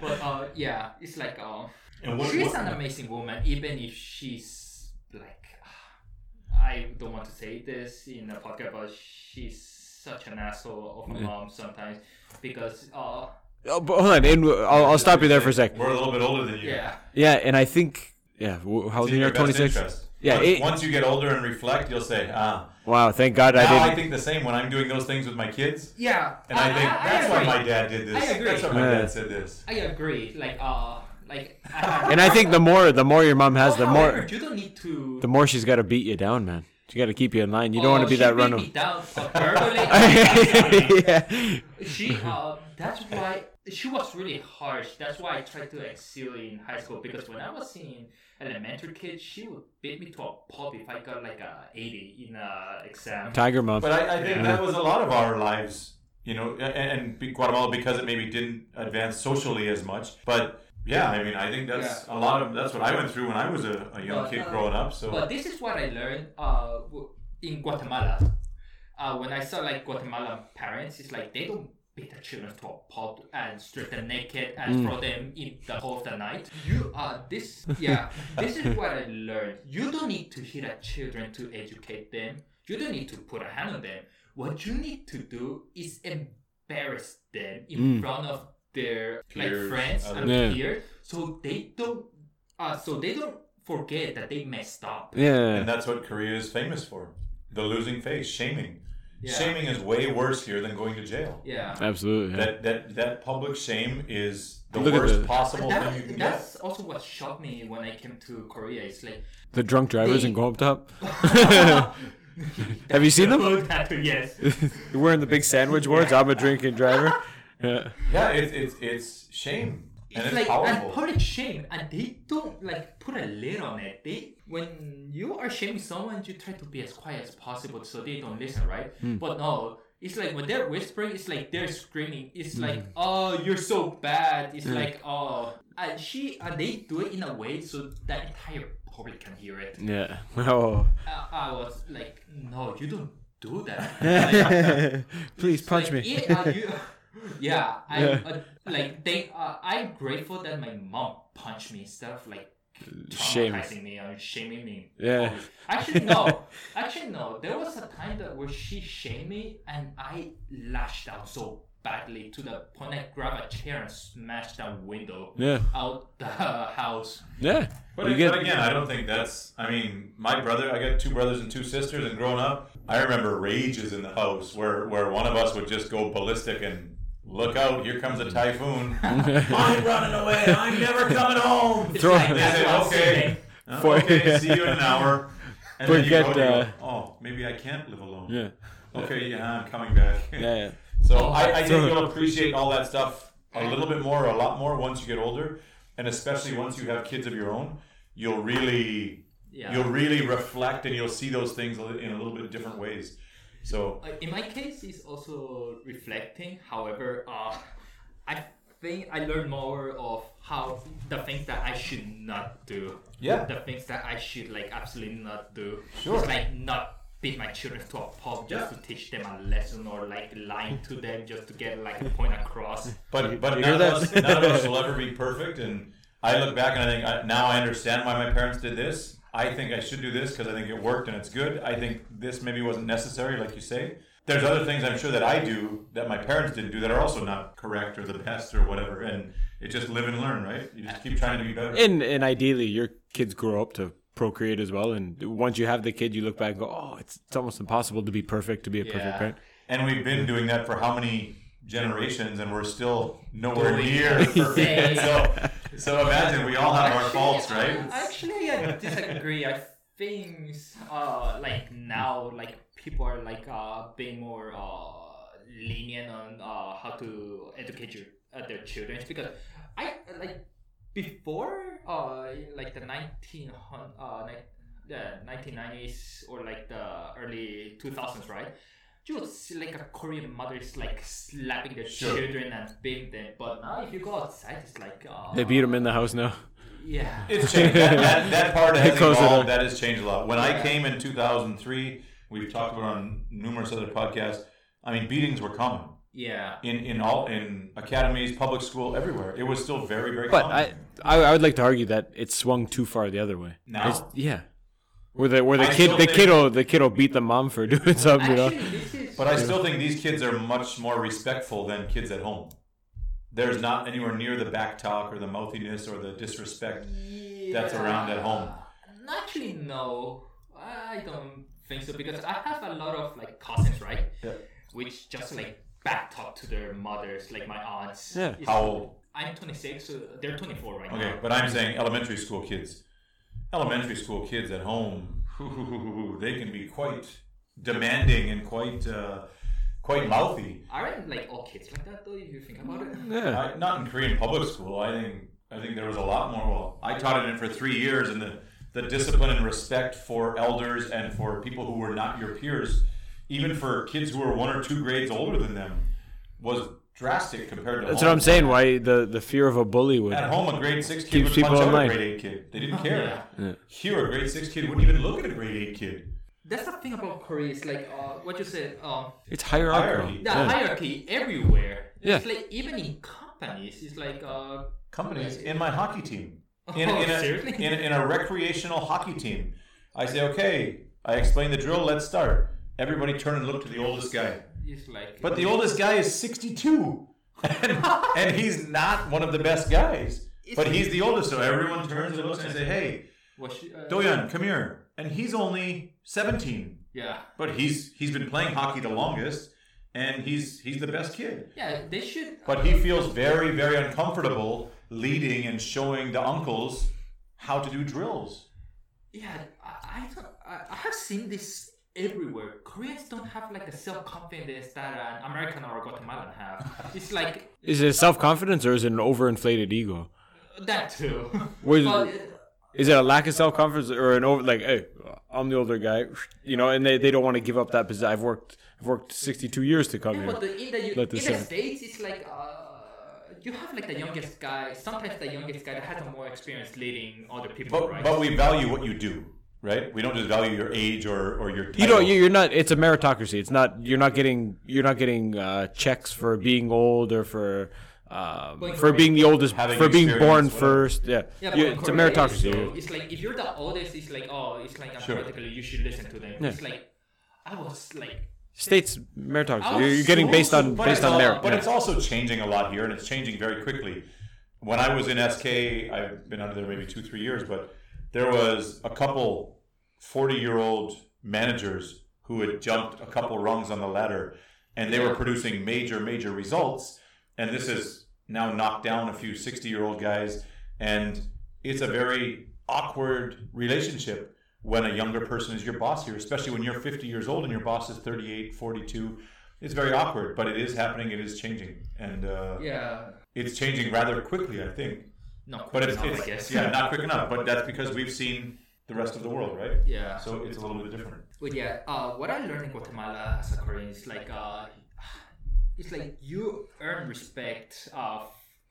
but uh, yeah, it's like uh, what, she's what- an amazing woman, even if she's like, I don't want to say this in a podcast, but she's such an asshole of a mom sometimes because uh, Oh, but hold on, and I'll, I'll stop you there for a sec. We're a little bit older than you. yeah. Yeah, and I think, yeah, how old are you? your Twenty best six. interest. Yeah, Once, it- once you get older and reflect, you'll say, ah. Wow, thank God I Now I didn't. think the same when I'm doing those things with my kids. Yeah, And I, think that's why my dad did this. I agree. That's why my Yeah. dad said this. I agree. Like uh, like. I, and I think the more the more your mom has, the However, more you don't need to. the more she's got to beat you down, man. She got to keep you in line. You don't Oh, want to be that beat run down verbally. yeah. she uh, that's why she was really harsh that's why i tried to excel in high school because when i was in elementary kids she would beat me to a pulp if i got like a 80 in a exam Tiger mom. But I, I think that was a lot of our lives, you know, and, and Guatemala because it maybe didn't advance socially as much. But yeah, I mean, I think that's a lot of that's what I went through when I was a, a young But, kid uh, growing up. So but this is what i learned uh, in guatemala uh, when i saw like guatemalan parents it's like they don't beat their children to a pulp and strip them naked and throw them in the hole of the night you uh this yeah this is what i learned you don't need to hit at children to educate them you don't need to put a hand on them what you need to do is embarrass them in Mm. front of their like friends and Yeah. peers, so they don't, uh, so they don't forget that they messed up. Yeah. And that's what Korea is famous for. The losing face, shaming. Yeah. Shaming is way worse here than going to jail. Yeah. Absolutely. Yeah. That that that public shame is the Look worst the- possible That- thing you can do. that's also what shocked me when I came to Korea. It's like The drunk drivers They- in Go Up Top. Have you seen them? That yes. You're wearing the big sandwich words. I'm a drinking driver. Yeah. Yeah, it's it's it's shame and it's, like powerful. and public shame, and they don't like put a lid on it. They when you are shaming someone, you try to be as quiet as possible so they don't listen, right? Hmm. But no, it's like when they're whispering, it's like they're screaming. It's Hmm. like, oh, you're so bad. It's like, oh, and she and they do it in a way so that entire public can hear it. Yeah. Oh. I, I was like, no, you don't do that. Like, Please punch like, me. Yeah, uh, you, yeah, I Yeah. Uh, like they. Uh, I'm grateful that my mom punched me instead of like Shame. traumatizing me or shaming me. Yeah. Actually, no. Actually, no. There was a time that where she shamed me and I lashed out so badly to the point I grabbed a chair and smashed that window Yeah. out the house. Yeah. But, You get- but again, I don't think that's. I mean, my brother, I got two brothers and two sisters, and growing up, I remember rages in the house where, where one of us would just go ballistic and look out, here comes a typhoon. I'm running away. I'm never coming home. It's Throw- like They that's say, what okay, uh, For- okay, see you in an hour. And then you Forget, go and you go, uh, oh, maybe I can't live alone. Yeah. Okay, yeah, I'm coming back. Yeah. yeah. So I, I think you'll appreciate all that stuff a little bit more, a lot more once you get older, and especially once you have kids of your own. You'll really, Yeah. you'll really reflect, and you'll see those things in a little bit different ways. So Uh, in my case, it's also reflecting. However, uh, I think I learned more of how the things that I should not do. Yeah. The things that I should like absolutely not do. Sure. It's like not beat my children to a pulp just Yeah. to teach them a lesson or like lying to them just to get like a point across. But but none of, us, none of us will ever be perfect. And I look back and I think I, now I understand why my parents did this. I think I should do this because I think it worked and it's good. I think this maybe wasn't necessary, like you say. There's other things I'm sure that I do that my parents didn't do that are also not correct or the best or whatever. And it just live and learn, right? You just keep trying to be better. And and ideally, your kids grow up to procreate as well. And once you have the kid, you look back and go, oh, it's, it's almost impossible to be perfect, to be a perfect Yeah. parent. And we've been doing that for how many generations, and we're still nowhere near perfect. So, so imagine we all have our faults, right? Actually, I disagree. I think uh, like now, like people are like uh, being more uh, lenient on uh, how to educate your uh, their children because I like before uh, like the nineteen hun- uh, ni- the nineteen nineties or like the early two thousands, right? You would like a Korean mother is like slapping their Sure. children and beating them, but now if you go outside, it's like uh, They beat them in the house now. Yeah. It's changed. That, that, that part has It evolved. That has changed a lot. When I came in 2003, we've talked about it on numerous other podcasts. I mean, beatings were common Yeah. in in all in academies, public school, everywhere. It was still very very But common. I, I I would like to argue that it swung too far the other way. Now? It's- yeah. Where the where the I kid still the think- kiddo the kiddo beat the mom for doing something, you know. Actually. But I still think these kids are much more respectful than kids at home. There's not anywhere near the back talk or the mouthiness or the disrespect. that's around at home. Actually, no. I don't think so because I have a lot of like cousins, right? Yeah. Which just like back talk to their mothers, like my aunts. Yeah. How old? I'm 26, so they're 24 right Okay, now. but I'm saying elementary school kids. Elementary school kids at home, they can be quite demanding and quite uh, quite mouthy. Aren't like all kids like that though? If you think about it. Yeah. I, not in Korean public school. I think I think there was a lot more. Well, I taught it in for three years, and the the discipline and respect for elders and for people who were not your peers, even for kids who were one or two grades older than them, was drastic compared to. That's home. what I'm saying. Why the the fear of a bully would At home, a grade six kid Keeps would people punch in out a line. grade eight kid. They didn't care. Yeah. Here, a grade six kid wouldn't even look at a grade eight kid. That's the thing about Korea. It's like uh, what you said. Um, it's hierarchical. Hierarchy. the Yeah. hierarchy everywhere. Yeah. It's like even in companies, it's like uh, Companies in my hockey team. In, Oh, in, a, seriously? in, in a recreational hockey team. I say, okay, I explain the drill, let's start. everybody turn and look to the oldest guy. It's like. But the oldest guy is 62. and, and he's not one of the best guys. But he's the oldest, so everyone turns and looks and say, hey, Was she, uh, Doyan, come here. And he's only 17. Yeah. But he's he's been playing hockey the longest, and he's he's the best kid. Yeah, they should. But he feels very, very uncomfortable leading and showing the uncles how to do drills. Yeah, I, I, I I have seen this everywhere. Koreans don't have like the self confidence that an American or a Guatemalan have. It's like Is it self confidence or is it an overinflated ego? that too. Where's- but, Is it a lack of self confidence or an over like, hey, I'm the older guy, you know, and they, they don't want to give up that position. I've worked I've worked 62 years to come yeah, here. but the, in the, Let in this the in. States, it's like uh, you have like the youngest guy, sometimes the youngest guy that has a more experience leading other people, But right? but we value what you do, right? We don't just value your age or, or your title. You know, you're not. It's a meritocracy. It's not. You're not getting. You're not getting uh, checks for being old or for um, But for being the oldest, for being born whatever. first. Yeah, Yeah, You- but it's a Korea is, meritocracy. though. It's like if you're the oldest, it's like oh, it's like Sure. automatically you should listen to them. Yeah. It's like I was like States meritocracy. You're, you're getting based on based on al- merit. But yeah. it's also changing a lot here, and it's changing very quickly. When I was in SK, I've been under there maybe two, three years, but there was a couple 40 year old managers who had jumped a couple rungs on the ladder, and they were producing major, major results. And this has now knocked down a few 60 year old guys, and it's a very awkward relationship when a younger person is your boss here, especially when you're 50 years old and your boss is 38, 42. It's very awkward, but it is happening. It is changing, and uh, yeah, it's changing rather quickly, I think. Not But it's, enough, it's I guess. yeah, not quick enough. But that's because we've seen the rest of the world, right? Yeah. So it's a little bit different. But yeah, uh, what I learned in Guatemala as a Korean is like, uh, it's like you earn respect uh,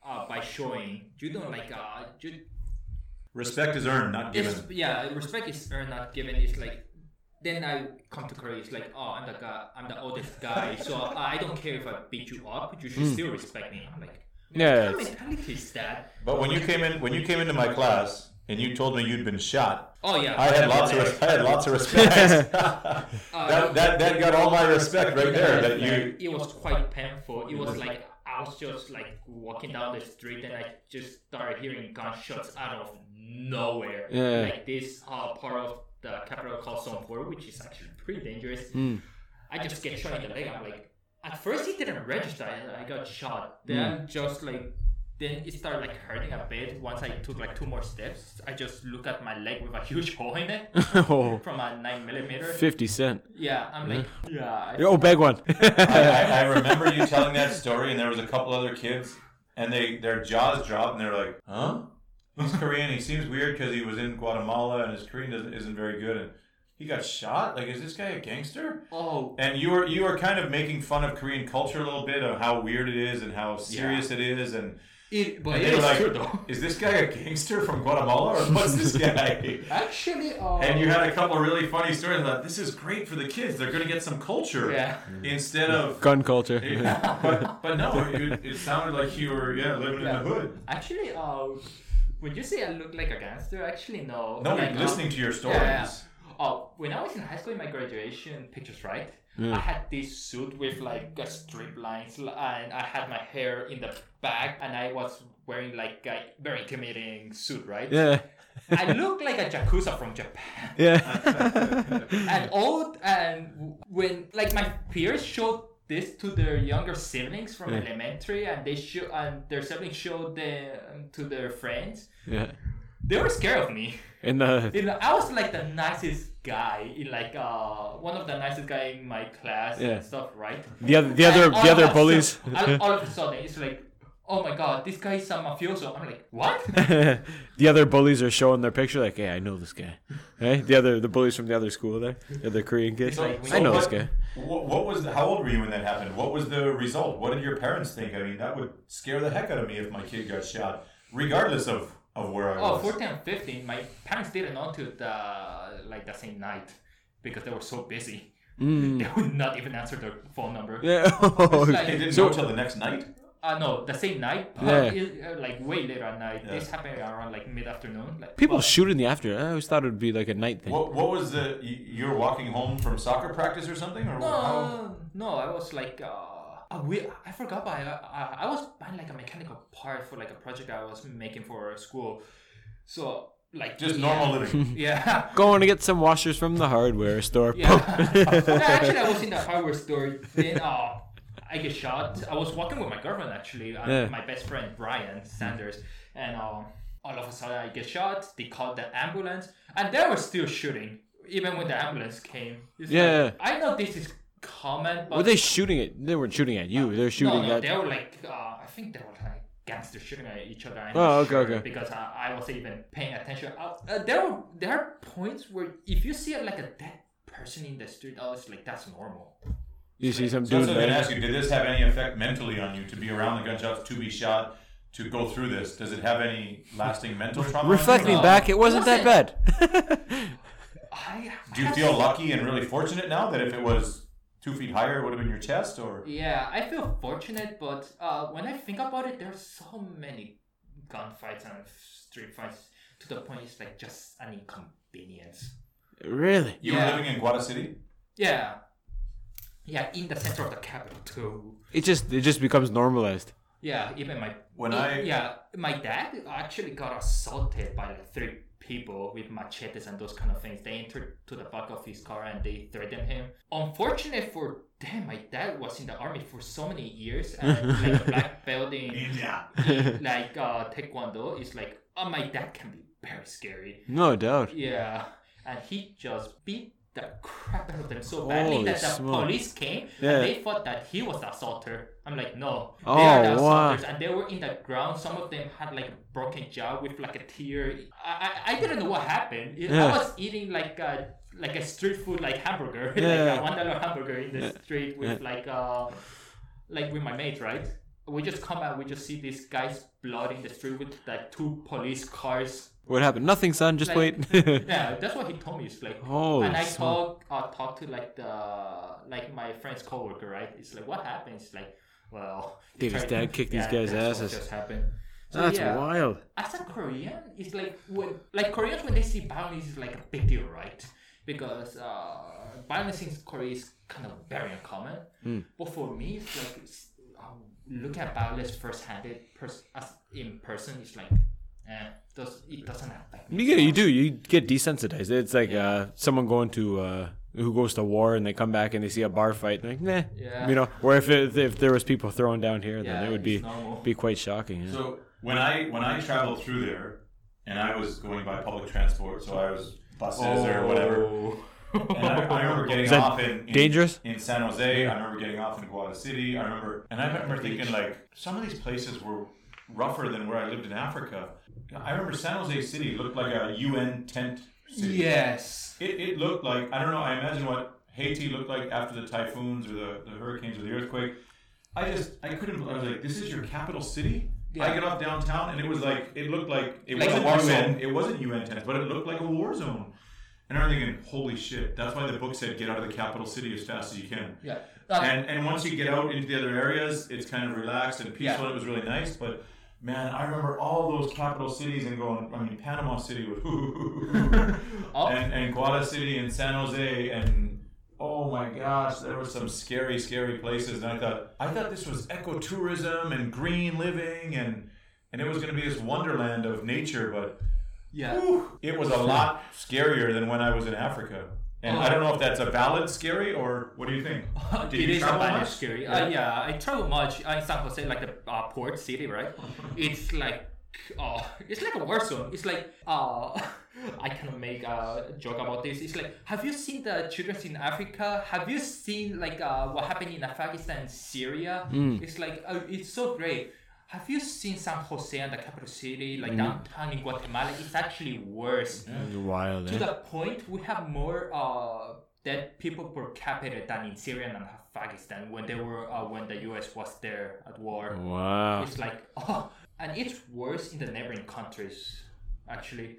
uh, by showing. You don't like, uh, you, Respect is earned, not given. it's, yeah, respect is earned, not given. It's like, then I come to Korea. It's like, oh, I'm the guy, I'm the oldest guy, so I don't care if I beat you up. You should still respect me. I'm like, yeah, what mentality is that? But when you came in, when you came into my class and you told me you'd been shot, Oh yeah, I had lots of, res- I had lots of respect. Uh, that, that that got all my respect right there. That you it was quite painful. It was like I was just like walking down the street and I just started hearing gunshots out of nowhere. Yeah. Like this uh, part of the capital called Songpor, which is actually pretty dangerous. Mm. I just get shot in the leg. I'm like, at first he didn't register. and I got shot. Then hmm. just like. Then it started like hurting a bit. Once I took like two more steps, I just look at my leg with a huge hole in it oh, from a nine millimeter. 50 cent. Yeah, I'm like, hmm. yeah. I Oh, big one. I, I, I remember you telling that story, and there was a couple other kids, and they their jaws dropped, and they're like, "Huh? He's Korean. He seems weird because he was in Guatemala, and his Korean isn't very good, and he got shot. Like, is this guy a gangster?" Oh, And you were you were kind of making fun of Korean culture a little bit of how weird it is and how serious it is, and, it, but and it they were is like, true though. "Is this guy a gangster from Guatemala, or what's this guy?" Actually, uh, And you had a couple really funny stories. I thought this is great for the kids. They're going to get some culture Yeah. instead of Gun culture. yeah, but, but no, it, it sounded like you were yeah living Yeah. in the hood. Actually, uh, when you say I look like a gangster, actually no. No, Like, listening to your stories. Yeah, yeah. Oh, when I was in high school, in my graduation pictures, right? Mm. I had this suit with like a strip lines, and I had my hair in the back, and I was wearing like a very intimidating suit, right? Yeah. I look like a yakuza from Japan. Yeah. and old and when like my peers showed this to their younger siblings from Yeah. elementary and they show and their siblings showed them to their friends yeah. They were scared of me In the you know, i was like the nicest guy in like uh one of the nicest guy in my class Yeah. and stuff right the other the other And the other bullies. sudden- all, all of a sudden it's like oh my god this guy is a mafioso i'm like what the other bullies are showing their picture like, hey, I know this guy. Right? The other the bullies from the other school there, the other Korean kids. So- I so know this guy. What, what was the, how old were you when that happened? What was the result? What did your parents think? I mean, that would scare the heck out of me if my kid got shot, regardless of, of where I Oh, was. 14 and 15, my parents didn't know till the like the same night because they were so busy. They would not even answer their phone number. Yeah. like- They didn't So- know till the next night. uh, no, the same night, Yeah. it, uh, like way later at night. Yeah. This happened around like mid afternoon. Like People well, shoot in the afternoon. I always thought it would be like a night thing. What, what was the? you- You were walking home from soccer practice or something, or how? No, no, I was like, uh, uh, we, I forgot, but I, uh, I was buying like a mechanical part for like a project I was making for school. So like Just yeah. normal living. Yeah. Going to get some washers from the hardware store. Yeah. No, actually, I was in the hardware store. Then, uh, I get shot. I was walking with my girlfriend actually, uh, Yeah. my best friend Brian Sanders, and um, all of a sudden I get shot. They called the ambulance, and they were still shooting even when the ambulance came. It's Yeah. like, I know this is common, but Were they shooting it? They weren't shooting at you. They're shooting no, no, at. they were like, uh, I think they were like gangsters shooting at each other. I'm Oh, okay, sure okay. Because I, I wasn't even paying attention. Uh, uh, there were there are points where if you see like a dead person in the street, I was like, that's normal. You see some So I was going to ask you, did this have any effect mentally on you to be around the gunshots, to be shot, to go through this? Does it have any lasting mental trauma? on you? Reflecting No, back, it it wasn't that bad. I, Do you feel lucky and really fortunate now that if it was two feet higher, would have been your chest, or? Yeah, I feel fortunate, but uh, when I think about it, there's so many gunfights and street fights to the point it's like just an inconvenience. really? You Yeah. were living in Guada City. Yeah. Yeah, in the center of the capital too. It just it just becomes normalized. Yeah, even my When I yeah, my dad actually got assaulted by like three people with machetes and those kind of things. They entered to the back of his car and they threatened him. Unfortunate for them, my dad was in the army for so many years and like a black belt in, Yeah. like uh, taekwondo. is like oh, my dad can be very scary. No doubt. Yeah, and he just beat the crap out of them so badly Holy that the smoke. police came Yeah. and they thought that he was the assaulter. I'm like, no, they Oh, are the wow. assaulters, and they were in the ground. Some of them had like a broken jaw with like a tear. I I, I didn't know what happened. Yeah. I was eating like a like a street food like hamburger, Yeah. like a one dollar hamburger in the street with like uh like with my mates, right? We just come out, we just see these guys blood in the street with like two police cars What happened? Nothing, son. Just Like- wait. yeah, that's what he told me. It's like, Holy and I talk, uh, talk to like the like my friend's coworker, right? It's like, what happened? It's like, well, Did his dad kick these guys' asses? just happened. So, That's yeah, wild. As a Korean, it's like when like Koreans when they see violence, it's like a big deal, right? Because uh, violence in Korea is kind of very uncommon. Hmm. But for me, it's like it's, um, looking at violence firsthand, pers- as in person, it's like, eh, does it doesn't affect me. You get, you do, you get desensitized. It's like uh, someone going to uh, who goes to war and they come back and they see a bar fight. And like, nah, Yeah. you know. Or if it, if there was people throwing down here, then Yeah, it would be normal. be quite shocking. yeah. So when I when I traveled through there, and I was going by public transport, so I was buses or whatever. And I, I remember getting off in, in dangerous? in San Jose. I remember getting off in Guada City. I remember, and I remember thinking like some of these places were rougher than where I lived in Africa. I remember San Jose City looked like a UN tent city. Yes. It, it looked like I don't know. I imagine what Haiti looked like after the typhoons or the, the hurricanes or the earthquake. I just I couldn't. I was like, this is your capital city. I Yeah. get off downtown and it was like it looked like it Like wasn't war UN. zone. It wasn't UN tents, but it looked like a war zone. And I'm thinking, holy shit! That's why the book said get out of the capital city as fast as you can. Yeah. Uh, And and once you get out into the other areas, it's kind of relaxed and peaceful. Yeah. It was really nice, but. Man, I remember all those capital cities and going. I mean, Panama City was, Oh. and and Guada City and San Jose and oh my gosh, there were some scary, scary places. And I thought I thought this was ecotourism and green living and and it was going to be this wonderland of nature, but yeah. whew, it was a lot scarier than when I was in Africa. And I don't know if that's a valid scary or what do you think? Did it you is a travel bit much? scary. Yeah. Uh, yeah, I travel much. Uh, in San Jose, like the uh, port city, right? it's like, uh, it's like a war zone. It's like, uh, I kind of make a joke about this. It's like, have you seen the children in Africa? Have you seen like uh, what happened in Afghanistan, and Syria? It's like, uh, it's so great. Have you seen San Jose and the capital city, like downtown in Guatemala? It's actually worse Wild. to Eh? the point we have more uh, dead people per capita than in Syria and Afghanistan when they were uh, when the US was there at war. Wow. It's like oh, and it's worse in the neighboring countries. Actually,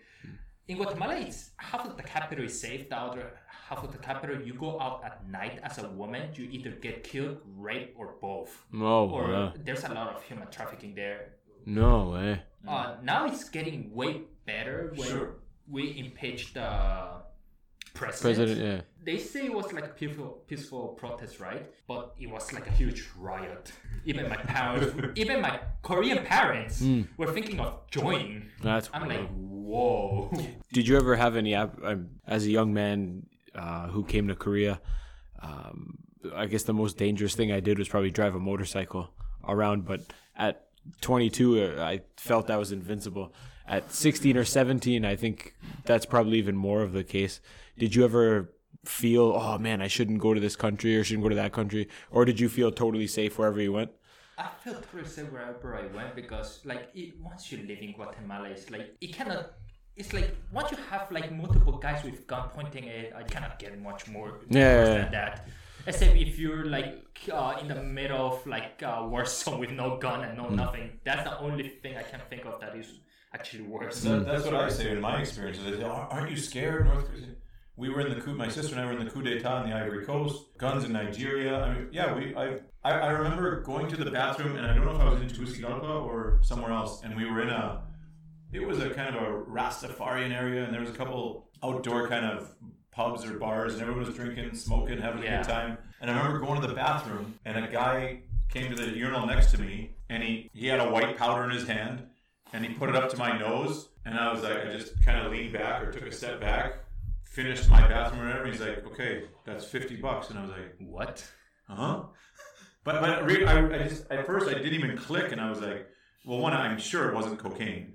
in Guatemala, it's half of the capital is safe, the other half of the capital, you go out at night as a woman, you either get killed, raped, or both. Oh, Or wow. there's a lot of human trafficking there. no way. Uh, now it's getting way better when Sure. we impeached the president. President, yeah. They say it was like a peaceful, peaceful protest, right? But it was like a huge riot. Even my parents, even my Korean parents, Hmm. were thinking of joining. That's I'm wild. like, whoa. Did you ever have any, app- um, as a young man uh, who came to Korea? Um, I guess the most dangerous thing I did was probably drive a motorcycle around. But at 22, uh, I felt I was invincible. At 16 or 17, I think that's probably even more of the case. Did you ever feel, oh man, I shouldn't go to this country or shouldn't go to that country? Or did you feel totally safe wherever you went? I felt pretty safe wherever I went because, like, it, once you live in Guatemala, it's like it cannot. It's like once you have like multiple guys with gun pointing at, I cannot get much more Yeah, worse yeah, yeah. than that. Except if you're like uh, in the middle of like uh, war zone with no gun and no Mm. nothing. That's the only thing I can think of that is actually worse. That, that's what I say in my experiences. I say, "Ar- aren't you scared, North Korea? We were in the coup. My sister and I were in the coup d'état in the Ivory Coast. Guns in Nigeria. I mean, yeah, we. I, I I remember going to the bathroom, and I don't know if I was in Tegucigalpa or somewhere else, and we were in a. It was a kind of a Rastafarian area, and there was a couple outdoor kind of pubs or bars, and everyone was drinking, smoking, having a Yeah. good time. And I remember going to the bathroom, and a guy came to the urinal next to me, and he he had a white powder in his hand, and he put it up to my nose, and I was like, I just kind of leaned back or took a step back, finished my bathroom or whatever. He's like, okay, that's fifty bucks, and I was like, What? huh? But but I, I just at first I didn't even click, and I was like, well, one, I'm sure it wasn't cocaine.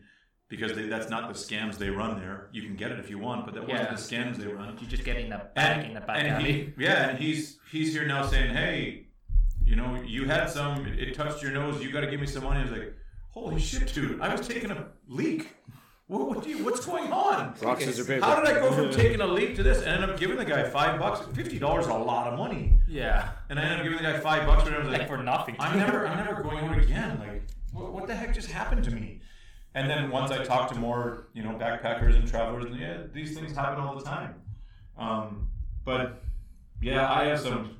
Because they, that's not the scams they run there. You can get it if you want, but that Yeah. wasn't the scams they run. You're just getting the a bag in a back and alley. he, yeah, and he's he's here now saying, "Hey, you know, you had some. It, it touched your nose. You got to give me some money." I was like, "Holy shit, dude! I was taking a leak. What, what do you, what's going on? Rock, scissors, paper. How did I go from taking a leak to this and end up giving the guy five bucks? Fifty dollars is a lot of money, yeah. and I ended up giving the guy five bucks. And I was Like like, for nothing. I'm never, I'm never going out again. Like, what, what the heck just happened to me? And then once I talked to more, you know, backpackers and travelers, and yeah, these things happen all the time. Um, but yeah, I have some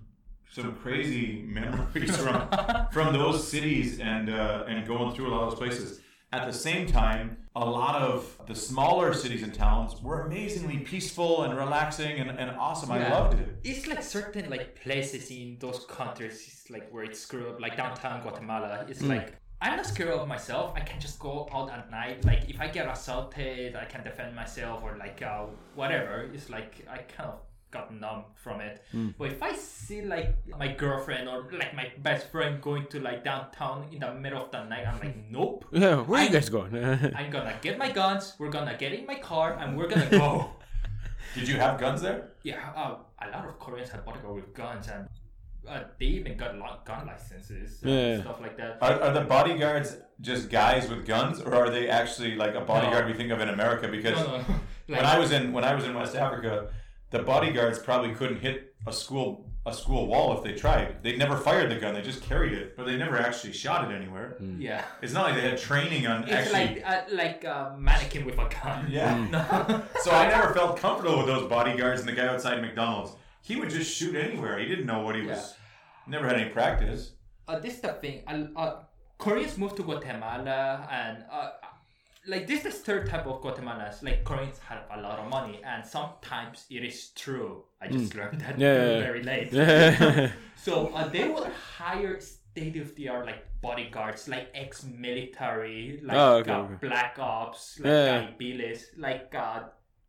some crazy memories from from those cities and uh, and going through a lot of those places. At the same time, a lot of the smaller cities and towns were amazingly peaceful and relaxing and, and awesome. I loved it. It's like certain like places in those countries, it's like where it's screwed up, like downtown Guatemala. It's like I'm not scared of myself. I can just go out at night. Like if I get assaulted, I can defend myself or like uh, whatever. It's like I kind of got numb from it. But if I see like my girlfriend or like my best friend going to like downtown in the middle of the night, I'm like, nope. Yeah, where are you guys going? I'm gonna get my guns. We're gonna get in my car and we're gonna go. Did you have guns there? Yeah, uh, a lot of Koreans have bodyguard with guns, and uh, they even got lo- gun licenses and Yeah. stuff like that. Are, are the bodyguards just guys with guns, or are they actually like a bodyguard No. we think of in America? Because No, no. when I was in when I was in West Africa, the bodyguards probably couldn't hit a school a school wall if they tried. They never fired the gun; they just carried it, but they never actually shot it anywhere. yeah, It's not like they had training on it's actually. like uh, like a mannequin with a gun. yeah. so I never felt comfortable with those bodyguards and the guy outside McDonald's. He would just shoot anywhere. He didn't know what he was. Never had any practice. uh, this is the thing. Uh, uh, Koreans moved to Guatemala, and uh, like this is third type of Guatemalans. Like Koreans have a lot of money, and sometimes it is true. I just learned that Yeah, very, yeah, yeah. late. yeah, So uh, they will hire state of the art like bodyguards, like ex-military, like Oh, okay, uh, okay. black ops, like Yeah. Kaibiles, like uh,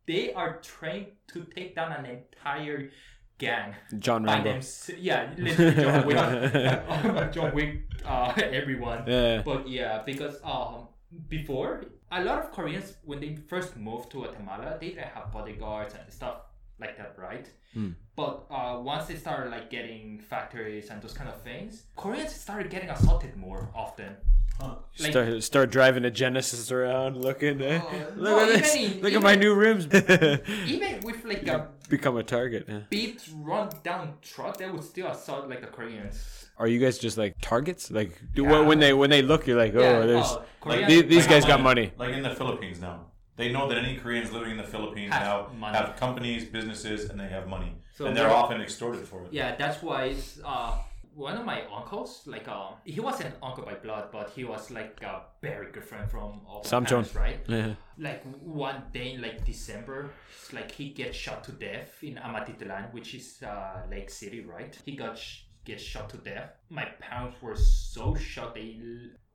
they are trained to take down an entire gang John Rambo. Yeah, literally John Wick, John Wick, uh, everyone. Yeah. But yeah, because um before a lot of Koreans when they first moved to Guatemala, they didn't have bodyguards and stuff like that, right? But uh, once they started like getting factories and those kind of things, Koreans started getting assaulted more often. Like, Start, start driving a Genesis around, looking. eh? Oh, Look no, at this! even in- Look at my new rims. even with like a Become a target. yeah. beat run down truck, they would still assault like the Koreans. Are you guys just like targets? Like do, Yeah. when they when they look, you're like, oh, Yeah, there's oh, Korean- these, these Like guys in got money. Like in the Philippines now. They know that any Koreans living in the Philippines Have now money. have companies, businesses, and they have money, So and they're we're- often extorted for it. Yeah, that's why it's, uh, one of my uncles, like uh, he wasn't uncle by blood, but he was like a very good friend from all parents, right? Yeah. Like one day in like December, like he gets shot to death in Amatitlan, which is uh, Lake City, right? He got sh- gets shot to death. My parents were so shocked. They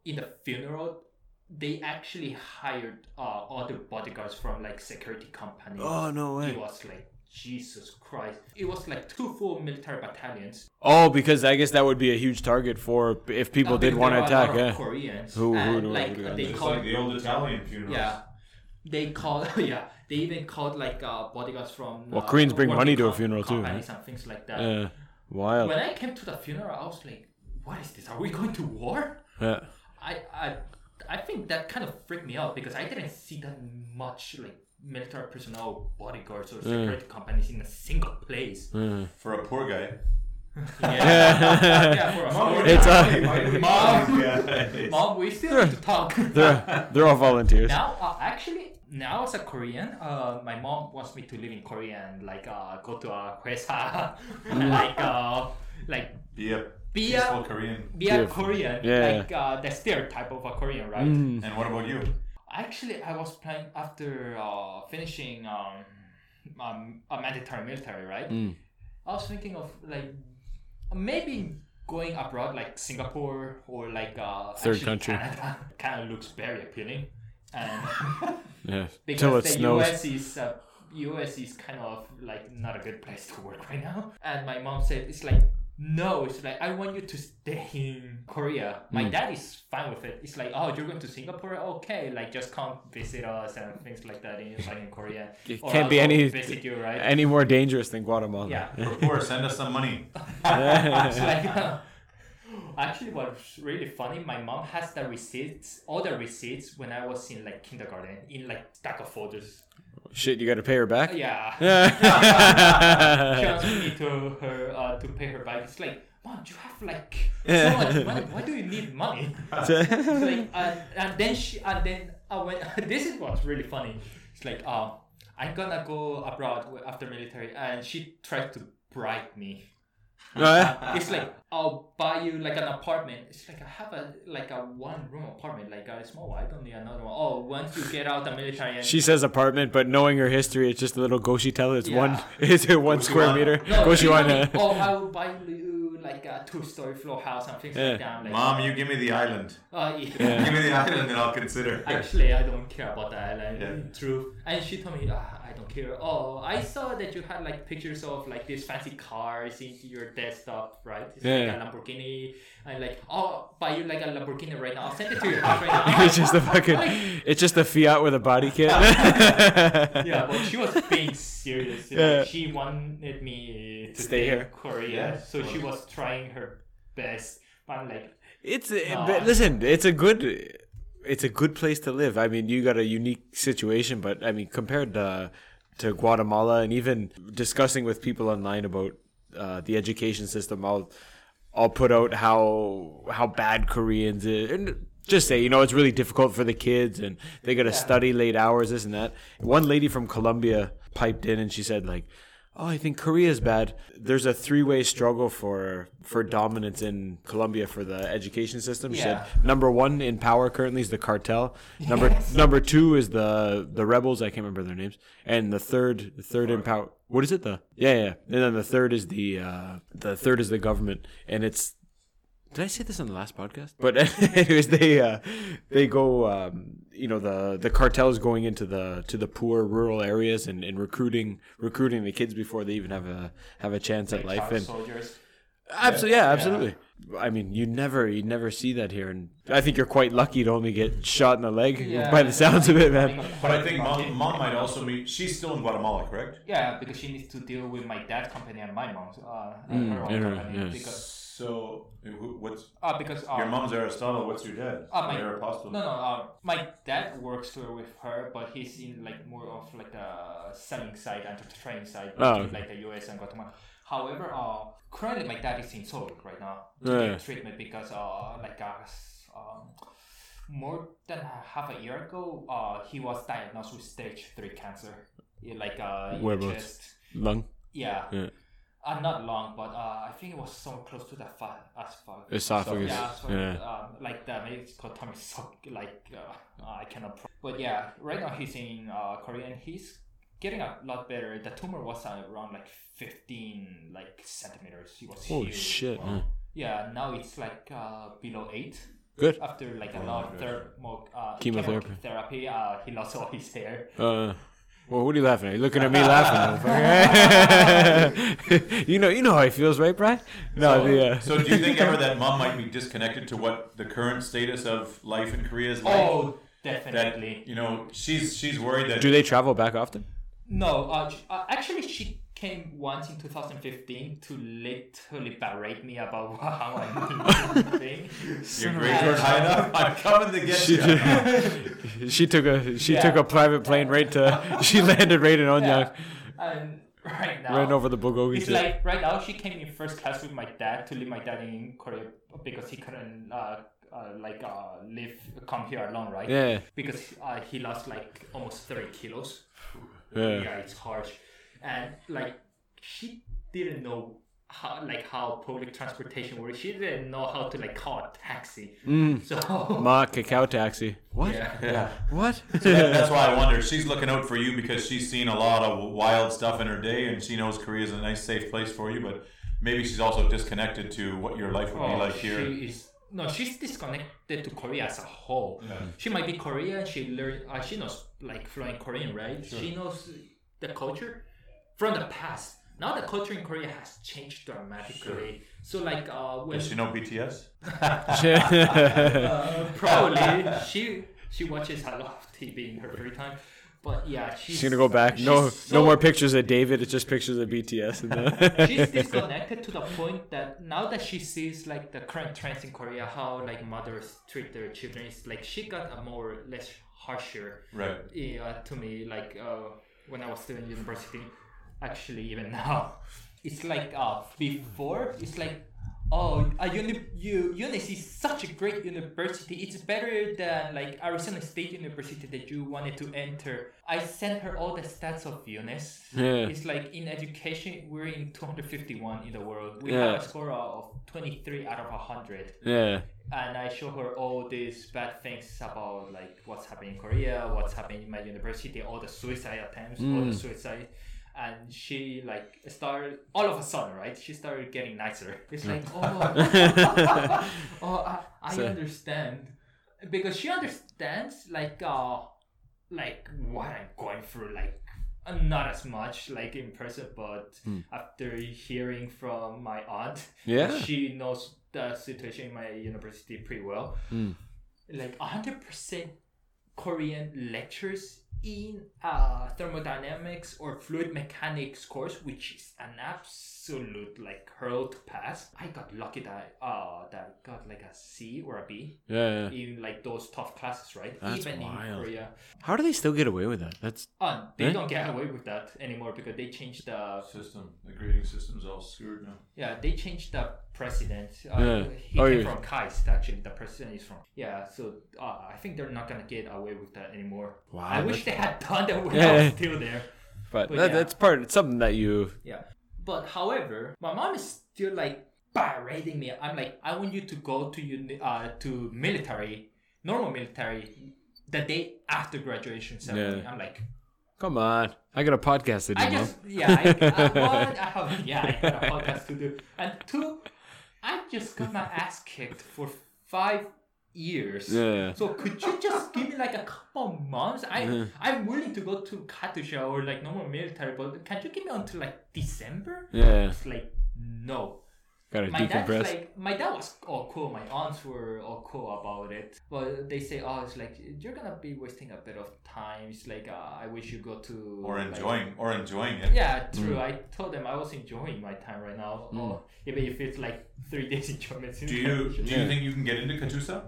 in the funeral, they actually hired uh, other bodyguards from like security companies. Oh no It way. was like Jesus Christ. It was like two full military battalions. Oh, because I guess that would be a huge target for if people Uh, did want to there were a attack. lot Yeah. Koreans. Who- who and do like who they know? It's called like the old Italian funerals. yeah. They called yeah. They even called like uh, bodyguards from. Well, uh, Koreans bring money to a funeral too, Companies and things like that. Yeah. Wild. When I came to the funeral, I was like, "What is this? Are we going to war?" Yeah. I I I think that kind of freaked me out because I didn't see that much like military personnel, bodyguards, or security companies in a single place. Mm. For a poor guy. Yeah, yeah for a moment. It's Mom. uh, Mom, we still need to talk. they're they're all volunteers. now, uh, actually, now as a Korean, uh, my mom wants me to live in Korea and like uh, go to a 회사, like uh, like Be a Be a- Korean. be a Korean, Yeah. like uh, the stereotype of a Korean, right? Mm. And what about you? Actually, I was planning after uh, finishing um, um, a mandatory military, right? Mm. I was thinking of like maybe going abroad, like Singapore or like uh, Third actually country. Canada. kind of looks very appealing, and Yeah. because the snows. US is uh, US is kind of like not a good place to work right now. And my mom said it's like no, it's like I want you to stay in Korea. My Mm. dad is fine with it. It's like oh, you're going to Singapore, okay, like just come visit us and things like that in like in Korea. It Or can't be I'll any visit you, right? any more dangerous than Guatemala. yeah. We're. Send us some money. it's like actually what's really funny my mom has the receipts all the receipts when i was in like kindergarten in like stack of folders. Shit, you got to pay her back. yeah. Yeah. she asked me to her uh, to pay her back. It's like mom you have like so much money why do you need money? It's like uh, and then she and then uh, when this is what's really funny. It's like uh, i'm gonna go abroad after military and she tried to bribe me it's like I'll buy you like an apartment. It's like I have a like a one room apartment, like a small one. I don't need another one. Oh, once you get out the military and She says apartment, but knowing her history, it's just a little goshitel. It's Yeah. one. It's a one square meter. no, Goshi she told one. uh, oh, I will buy you like a two story floor house and things Yeah. like that. I'm like, Mom, you give me the island. uh, yeah. Yeah. Give me the island, and I'll consider. Actually, I don't care about that. Like, Yeah. in truth. And she told me, ah, I don't care. Oh, I saw that you had like pictures of like these fancy cars in your desktop, right? It's Yeah. like a Lamborghini. And like, oh, buy you like a Lamborghini right now. I'll send it to your house right now. it's just a fucking. It's just a Fiat with a body kit. yeah, but she was being serious. Like, Yeah. She wanted me to Stay stay here. Korea, Yeah, so she was trying her best. But I'm like, It's a, Aw. but listen. It's a good. It's a good place to live. I mean, you got a unique situation, but I mean, compared to to Guatemala, and even discussing with people online about uh, the education system, I'll I'll put out how how bad Koreans is, and just say you know it's really difficult for the kids, and they got to study late hours, this and that. One lady from Colombia piped in, and she said like. Oh, I think Korea's bad. There's a three-way struggle for for dominance in Colombia for the education system. She Yeah. said number one in power currently is the cartel. Number number two is the the rebels. I can't remember their names. And the third the third in power. What is it? The yeah yeah. And then the third is the uh, the third is the government. And it's did I say this on the last podcast? But anyways, they uh, they go um, you know the the cartels going into the to the poor rural areas and, and recruiting recruiting the kids before they even have a have a chance at life and soldiers. Absolutely, yeah, absolutely. I mean, you never, you never see that here, and I think you're quite lucky to only get shot in the leg Yeah. by the sounds of it, man. But I think mom, mom might also be. She's still in Guatemala, correct? Yeah, because she needs to deal with my dad's company and my mom's, uh, Mm, her own yeah, company. yes. Because, So, what's uh, because uh, your mom's Aristotle? What's your dad? Uh, my- Apostle. No, no. Uh, my dad works with her, but he's in like more of like the selling side and the training side, Oh, like the US and Guatemala. However, uh, currently my dad is in Seoul right now to Yeah. treatment because uh, like uh, um, more than half a year ago, uh, he was diagnosed with stage three cancer, like uh, in Whereabouts? chest. Lung. Yeah. Yeah. Uh, not long, but uh, I think it was so close to the fa- esophagus. Esophagus, Yeah, so, yeah. Um, like the medical term is so like uh, I cannot. Pro- but yeah, right now he's in uh, Korea and he's getting a lot better. The tumor was uh, around like 15 like centimeters. He was Holy huge. shit. huh. Yeah, now it's like uh, below eight. Good. After like a lot of thermo, uh, Chemotherapy. chemotherapy, uh, he lost all his hair. Well, what are you laughing at? You're looking at me laughing. you know, you know how he feels, right, Brian? No, so, the, uh, so do you think ever that mom might be disconnected to what the current status of life in Korea is like? Oh, that definitely. you know, she's she's worried that do they travel back often? No, uh, uh, actually, she came once in 2015 to literally berate me about how I'm doing things. your grades weren't high enough. I'm coming to get She, you. she took a she Yeah. took a private plane right to she landed right in Onyang, Yeah. And right now, right over the Bulgogi. It's like right now she came in first class with my dad to leave my dad in Korea because he couldn't uh, uh, like uh, live come here alone, right? yeah, Because uh, he lost like almost thirty kilos. yeah, yeah, it's harsh. And like she didn't know how like how public transportation works. She didn't know how to like call a taxi. Mm. So Ma Kakao taxi. What? yeah. Yeah. What? That- That's why I wonder. She's looking out for you because she's seen a lot of wild stuff in her day, and she knows Korea is a nice, safe place for you. But maybe she's also disconnected to what your life would be Oh, like here. She is no, she's disconnected to Korea as a whole. Yeah. She might be Korean. She learn. Uh, she knows like fluent Korean, right? She knows the culture from the past. Now the culture in Korea has changed dramatically. So like uh, when Does she know BTS? uh, probably she she watches a lot of TV in her free time. But yeah, she's She's gonna go back. No, she's no more pictures of David. It's just pictures of BTS. And the she's disconnected to the point that now that she sees like the current trends in Korea, how like mothers treat their children, it's like she got a more less harsher Right. yeah, to me like uh, when I was still in university. Actually, even now, it's like uh, before it's like. Oh, uh, uni- U- UNIST is such a great university. It's better than like Arizona State University that you wanted to enter. I sent her all the stats of UNIST. Yeah. It's like in education, we're in 251 in the world. We Yeah. have a score of 23 out of 100 yeah, and I show her all these bad things about like what's happening in Korea, what's happening in my university, all the suicide attempts, all the suicide, and she like started all of a sudden, right? She started getting nicer. It's like, oh, oh, I, I So- understand, because she understands like uh, like what I'm going through, like. Not as much like in person, but after hearing from my aunt, yeah. she knows the situation in my university pretty well. Mm. Like hundred percent Korean lectures in uh, thermodynamics or fluid mechanics course, which is an absolute like hurdle to pass. I got lucky that uh that I got like a C or a B Yeah, yeah. in like those tough classes, right? That's Even in wild. Korea. How do they still get away with that? That's Uh, they Eh? don't get away with that anymore because they changed the System. The grading system's all screwed now. Yeah, they changed the president. Uh, Yeah. He Oh, came yeah. from KAIST, actually. The president is from. Yeah, so uh, I think they're not going to get away with that anymore. Wow, I wish that's- they had done that when. I was still there. but, But that, yeah. that's part. It's something that you. Yeah. But however, my mom is still like berating me. I'm like, I want you to go to uni- uh, to military, normal military, the day after graduation ceremony. Yeah. I'm like, Come on, I got a podcast to do, I Mom. just yeah, I, I, one, I have yeah, I got a podcast to do, and two, I just got my ass kicked for five years. Yeah. So could you just give me like a couple months? I uh-huh. I'm willing to go to KATUSA or like normal military, but can you give me until like December? Yeah, It's like no. gotta My dad's decompress. like my dad was all cool. My aunts were all cool about it. But they say, oh, it's like you're gonna be wasting a bit of time. It's like uh, I wish you go to Or like- enjoying, or enjoying it. yeah, true. Mm. I told them I was enjoying my time right now. Mm. Oh, even if it's like three days enjoyment. Do you do you think you can get into KATUSA?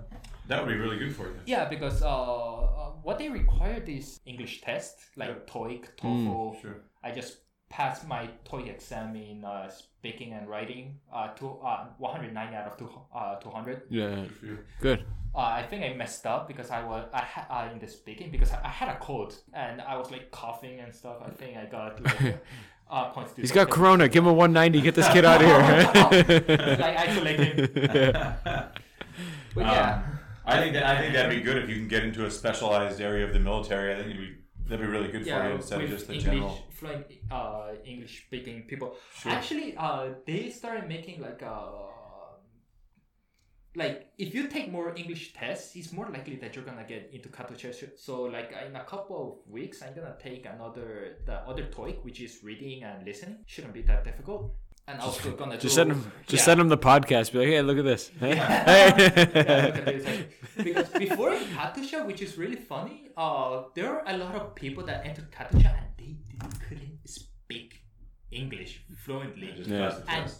That would be really good for you. Yeah, because uh, uh, what they required is English test, like TOEIC, TOEFL. Sure. I just passed my TOEIC exam in uh, speaking and writing, uh, to uh, 190 out of two, uh, 200. Yeah, Good for good. uh, I think I messed up because I was I had uh, in the speaking because I, I had a cold and I was like coughing and stuff. I think I got like uh, points. To He's got corona. Give him a 190. Get this kid out of here. like isolate him. But yeah, Um, I think that I think that'd be good if you can get into a specialized area of the military. I think it'd be that'd be really good for you instead of just the English, general. fluent uh, English speaking people. Sure. Actually, uh, they started making like uh, like if you take more English tests, it's more likely that you're gonna get into KATUSA. So like in a couple of weeks, I'm gonna take another the other TOEIC, which is reading and listening. Shouldn't be that difficult. And also gonna Just do, send him. Just yeah. send him the podcast. Be like, hey, look at this. Yeah, Hey. look at this, because before in KATUSA, which is really funny, uh, there are a lot of people that entered KATUSA and they, they couldn't speak English fluently. Yeah. And-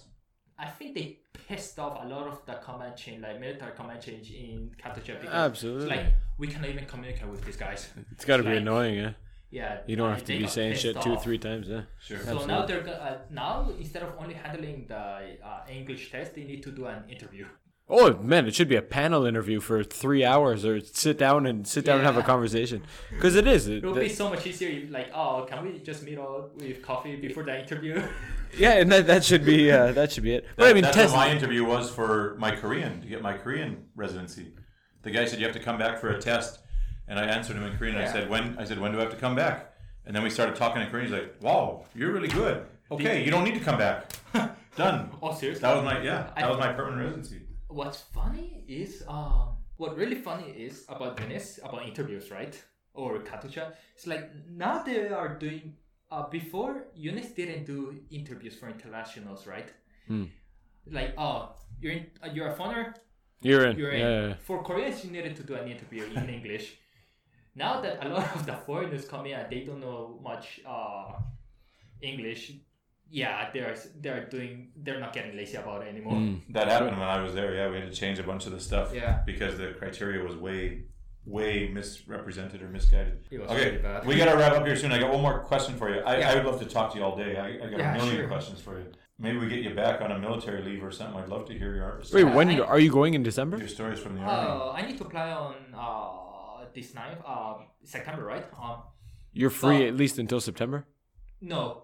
I think they pissed off a lot of the command chain, like military command chain in KATUSA because Absolutely. it's like we cannot even communicate with these guys. It's got to be annoying, yeah. Yeah, You don't have to be saying pissed shit two, off. three times, yeah. Sure. So now they're uh, now instead of only handling the uh, English test, they need to do an interview. Oh man, it should be a panel interview for three hours, or sit down and sit down and have a conversation, because it is. It would the- be so much easier if like, oh, can we just meet up with coffee before the interview? yeah, and that, that should be uh, that should be it. But I mean, that's test. what my interview was for my Korean to get my Korean residency. The guy said you have to come back for a test, and I answered him in Korean. And I said when I said when do I have to come back? And then we started talking in Korean. He's like, "Wow, you're really good. Okay, you don't need to come back. Done." oh, seriously? That was my yeah. That I- was my permanent residency. What's funny is um, what really funny is about Venice about interviews, right? Or KATUSA. It's like now they are doing. Uh, before UNIST didn't do interviews for internationals, right? Hmm. Like, oh, you're in, uh, you're a foreigner, You're in. you're in. yeah, yeah, yeah. For Koreans, you needed to do an interview in English. Now that a lot of the foreigners come in and they don't know much uh, English, yeah, they're they're doing they're not getting lazy about it anymore. Mm. That happened when I was there. Yeah, we had to change a bunch of the stuff. Yeah. Because the criteria was way, way misrepresented or misguided. It was Okay, bad. we gotta wrap up here soon. I got one more question for you. I, Yeah. I would love to talk to you all day. I, I got Yeah, a million sure. questions for you. Maybe we get you back on a military leave or something. I'd love to hear your story. Wait, when I- are you going in December? your stories from the army. Uh, I need to apply on uh, this ninth, uh, September, right? Um, You're free at least until September. no,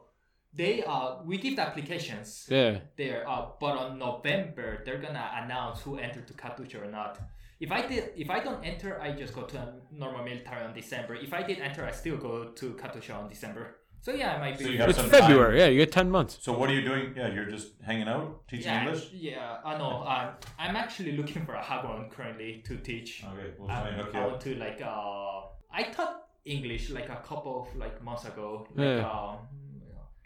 they uh, we give the applications Yeah. there, uh, but on November they're gonna announce who entered to KATUSA or not. If I did, if I don't enter, I just go to a normal military on December. If I did enter, I still go to KATUSA on December. So yeah, I might be. So you have It's some February. Yeah, you get ten months. So what are you doing? Yeah, you're just hanging out, teaching yeah, English. yeah. I know. Uh, I'm actually looking for a hagwon currently to teach. Okay, we'll I, try and hook I up. want to like uh I taught English like a couple of like months ago. Like Yeah. um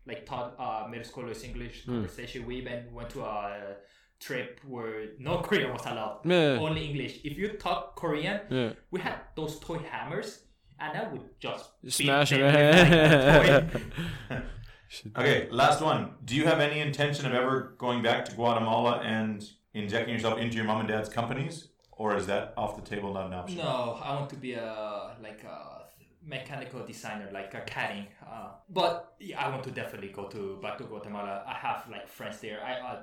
like taught uh middle schoolers English Hmm. conversation. We even went to a trip where no Korean was allowed. Yeah. Only English. If you talk Korean, Yeah. we had those toy hammers and I would just Smash them it. like. Okay, last one. Do you have any intention of ever going back to Guatemala and injecting yourself into your mom and dad's companies, or is that off the table, not an option? No, I want to be a like a mechanical designer, like a CADing. Uh, but yeah, I want to definitely go to back to Guatemala. I have like friends there. I uh,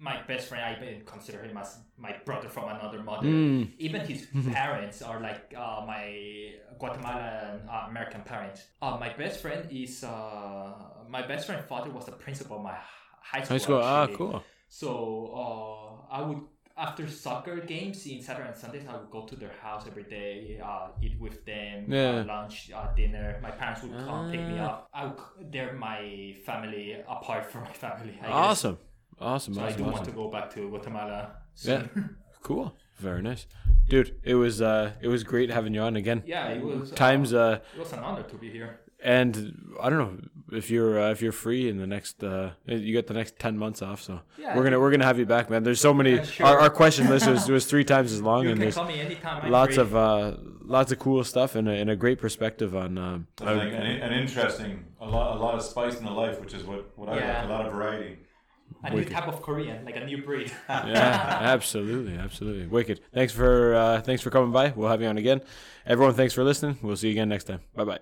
my best friend, I even consider him as my brother from another mother. Mm. Even his parents are like uh, my Guatemalan uh, American parents. Uh, my best friend is uh, my best friend father was the principal of my high school. High school. Ah, cool. So uh, I would after soccer games in Saturday and Sundays, I would go to their house every day, uh, eat with them, Yeah. uh, lunch, uh, dinner. My parents would come pick me Ah. up. I would, they're my family apart from my family. I guess. Awesome. Awesome. So I awesome, do want to go back to Guatemala. Yeah. Cool. Very nice, dude. It was uh, it was great having you on again. yeah, it was. Times Uh, uh, it was an honor to be here. and I don't know if you're uh, if you're free in the next uh, you get the next ten months off. So Yeah, we're gonna we're gonna have you back, man. There's so many. Yeah, sure. Our, our question list was, was three times as long, You and can there's call me anytime. Lots free. of uh, lots of cool stuff and a, and a great perspective on. Um, I think an, an interesting, a lot, a lot of spice in the life, which is what, what I Yeah. like, a lot of variety. A new type of Korean, like a new breed. yeah, absolutely, absolutely, wicked. Thanks for uh, thanks for coming by. We'll have you on again. Everyone, thanks for listening. We'll see you again next time. Bye bye.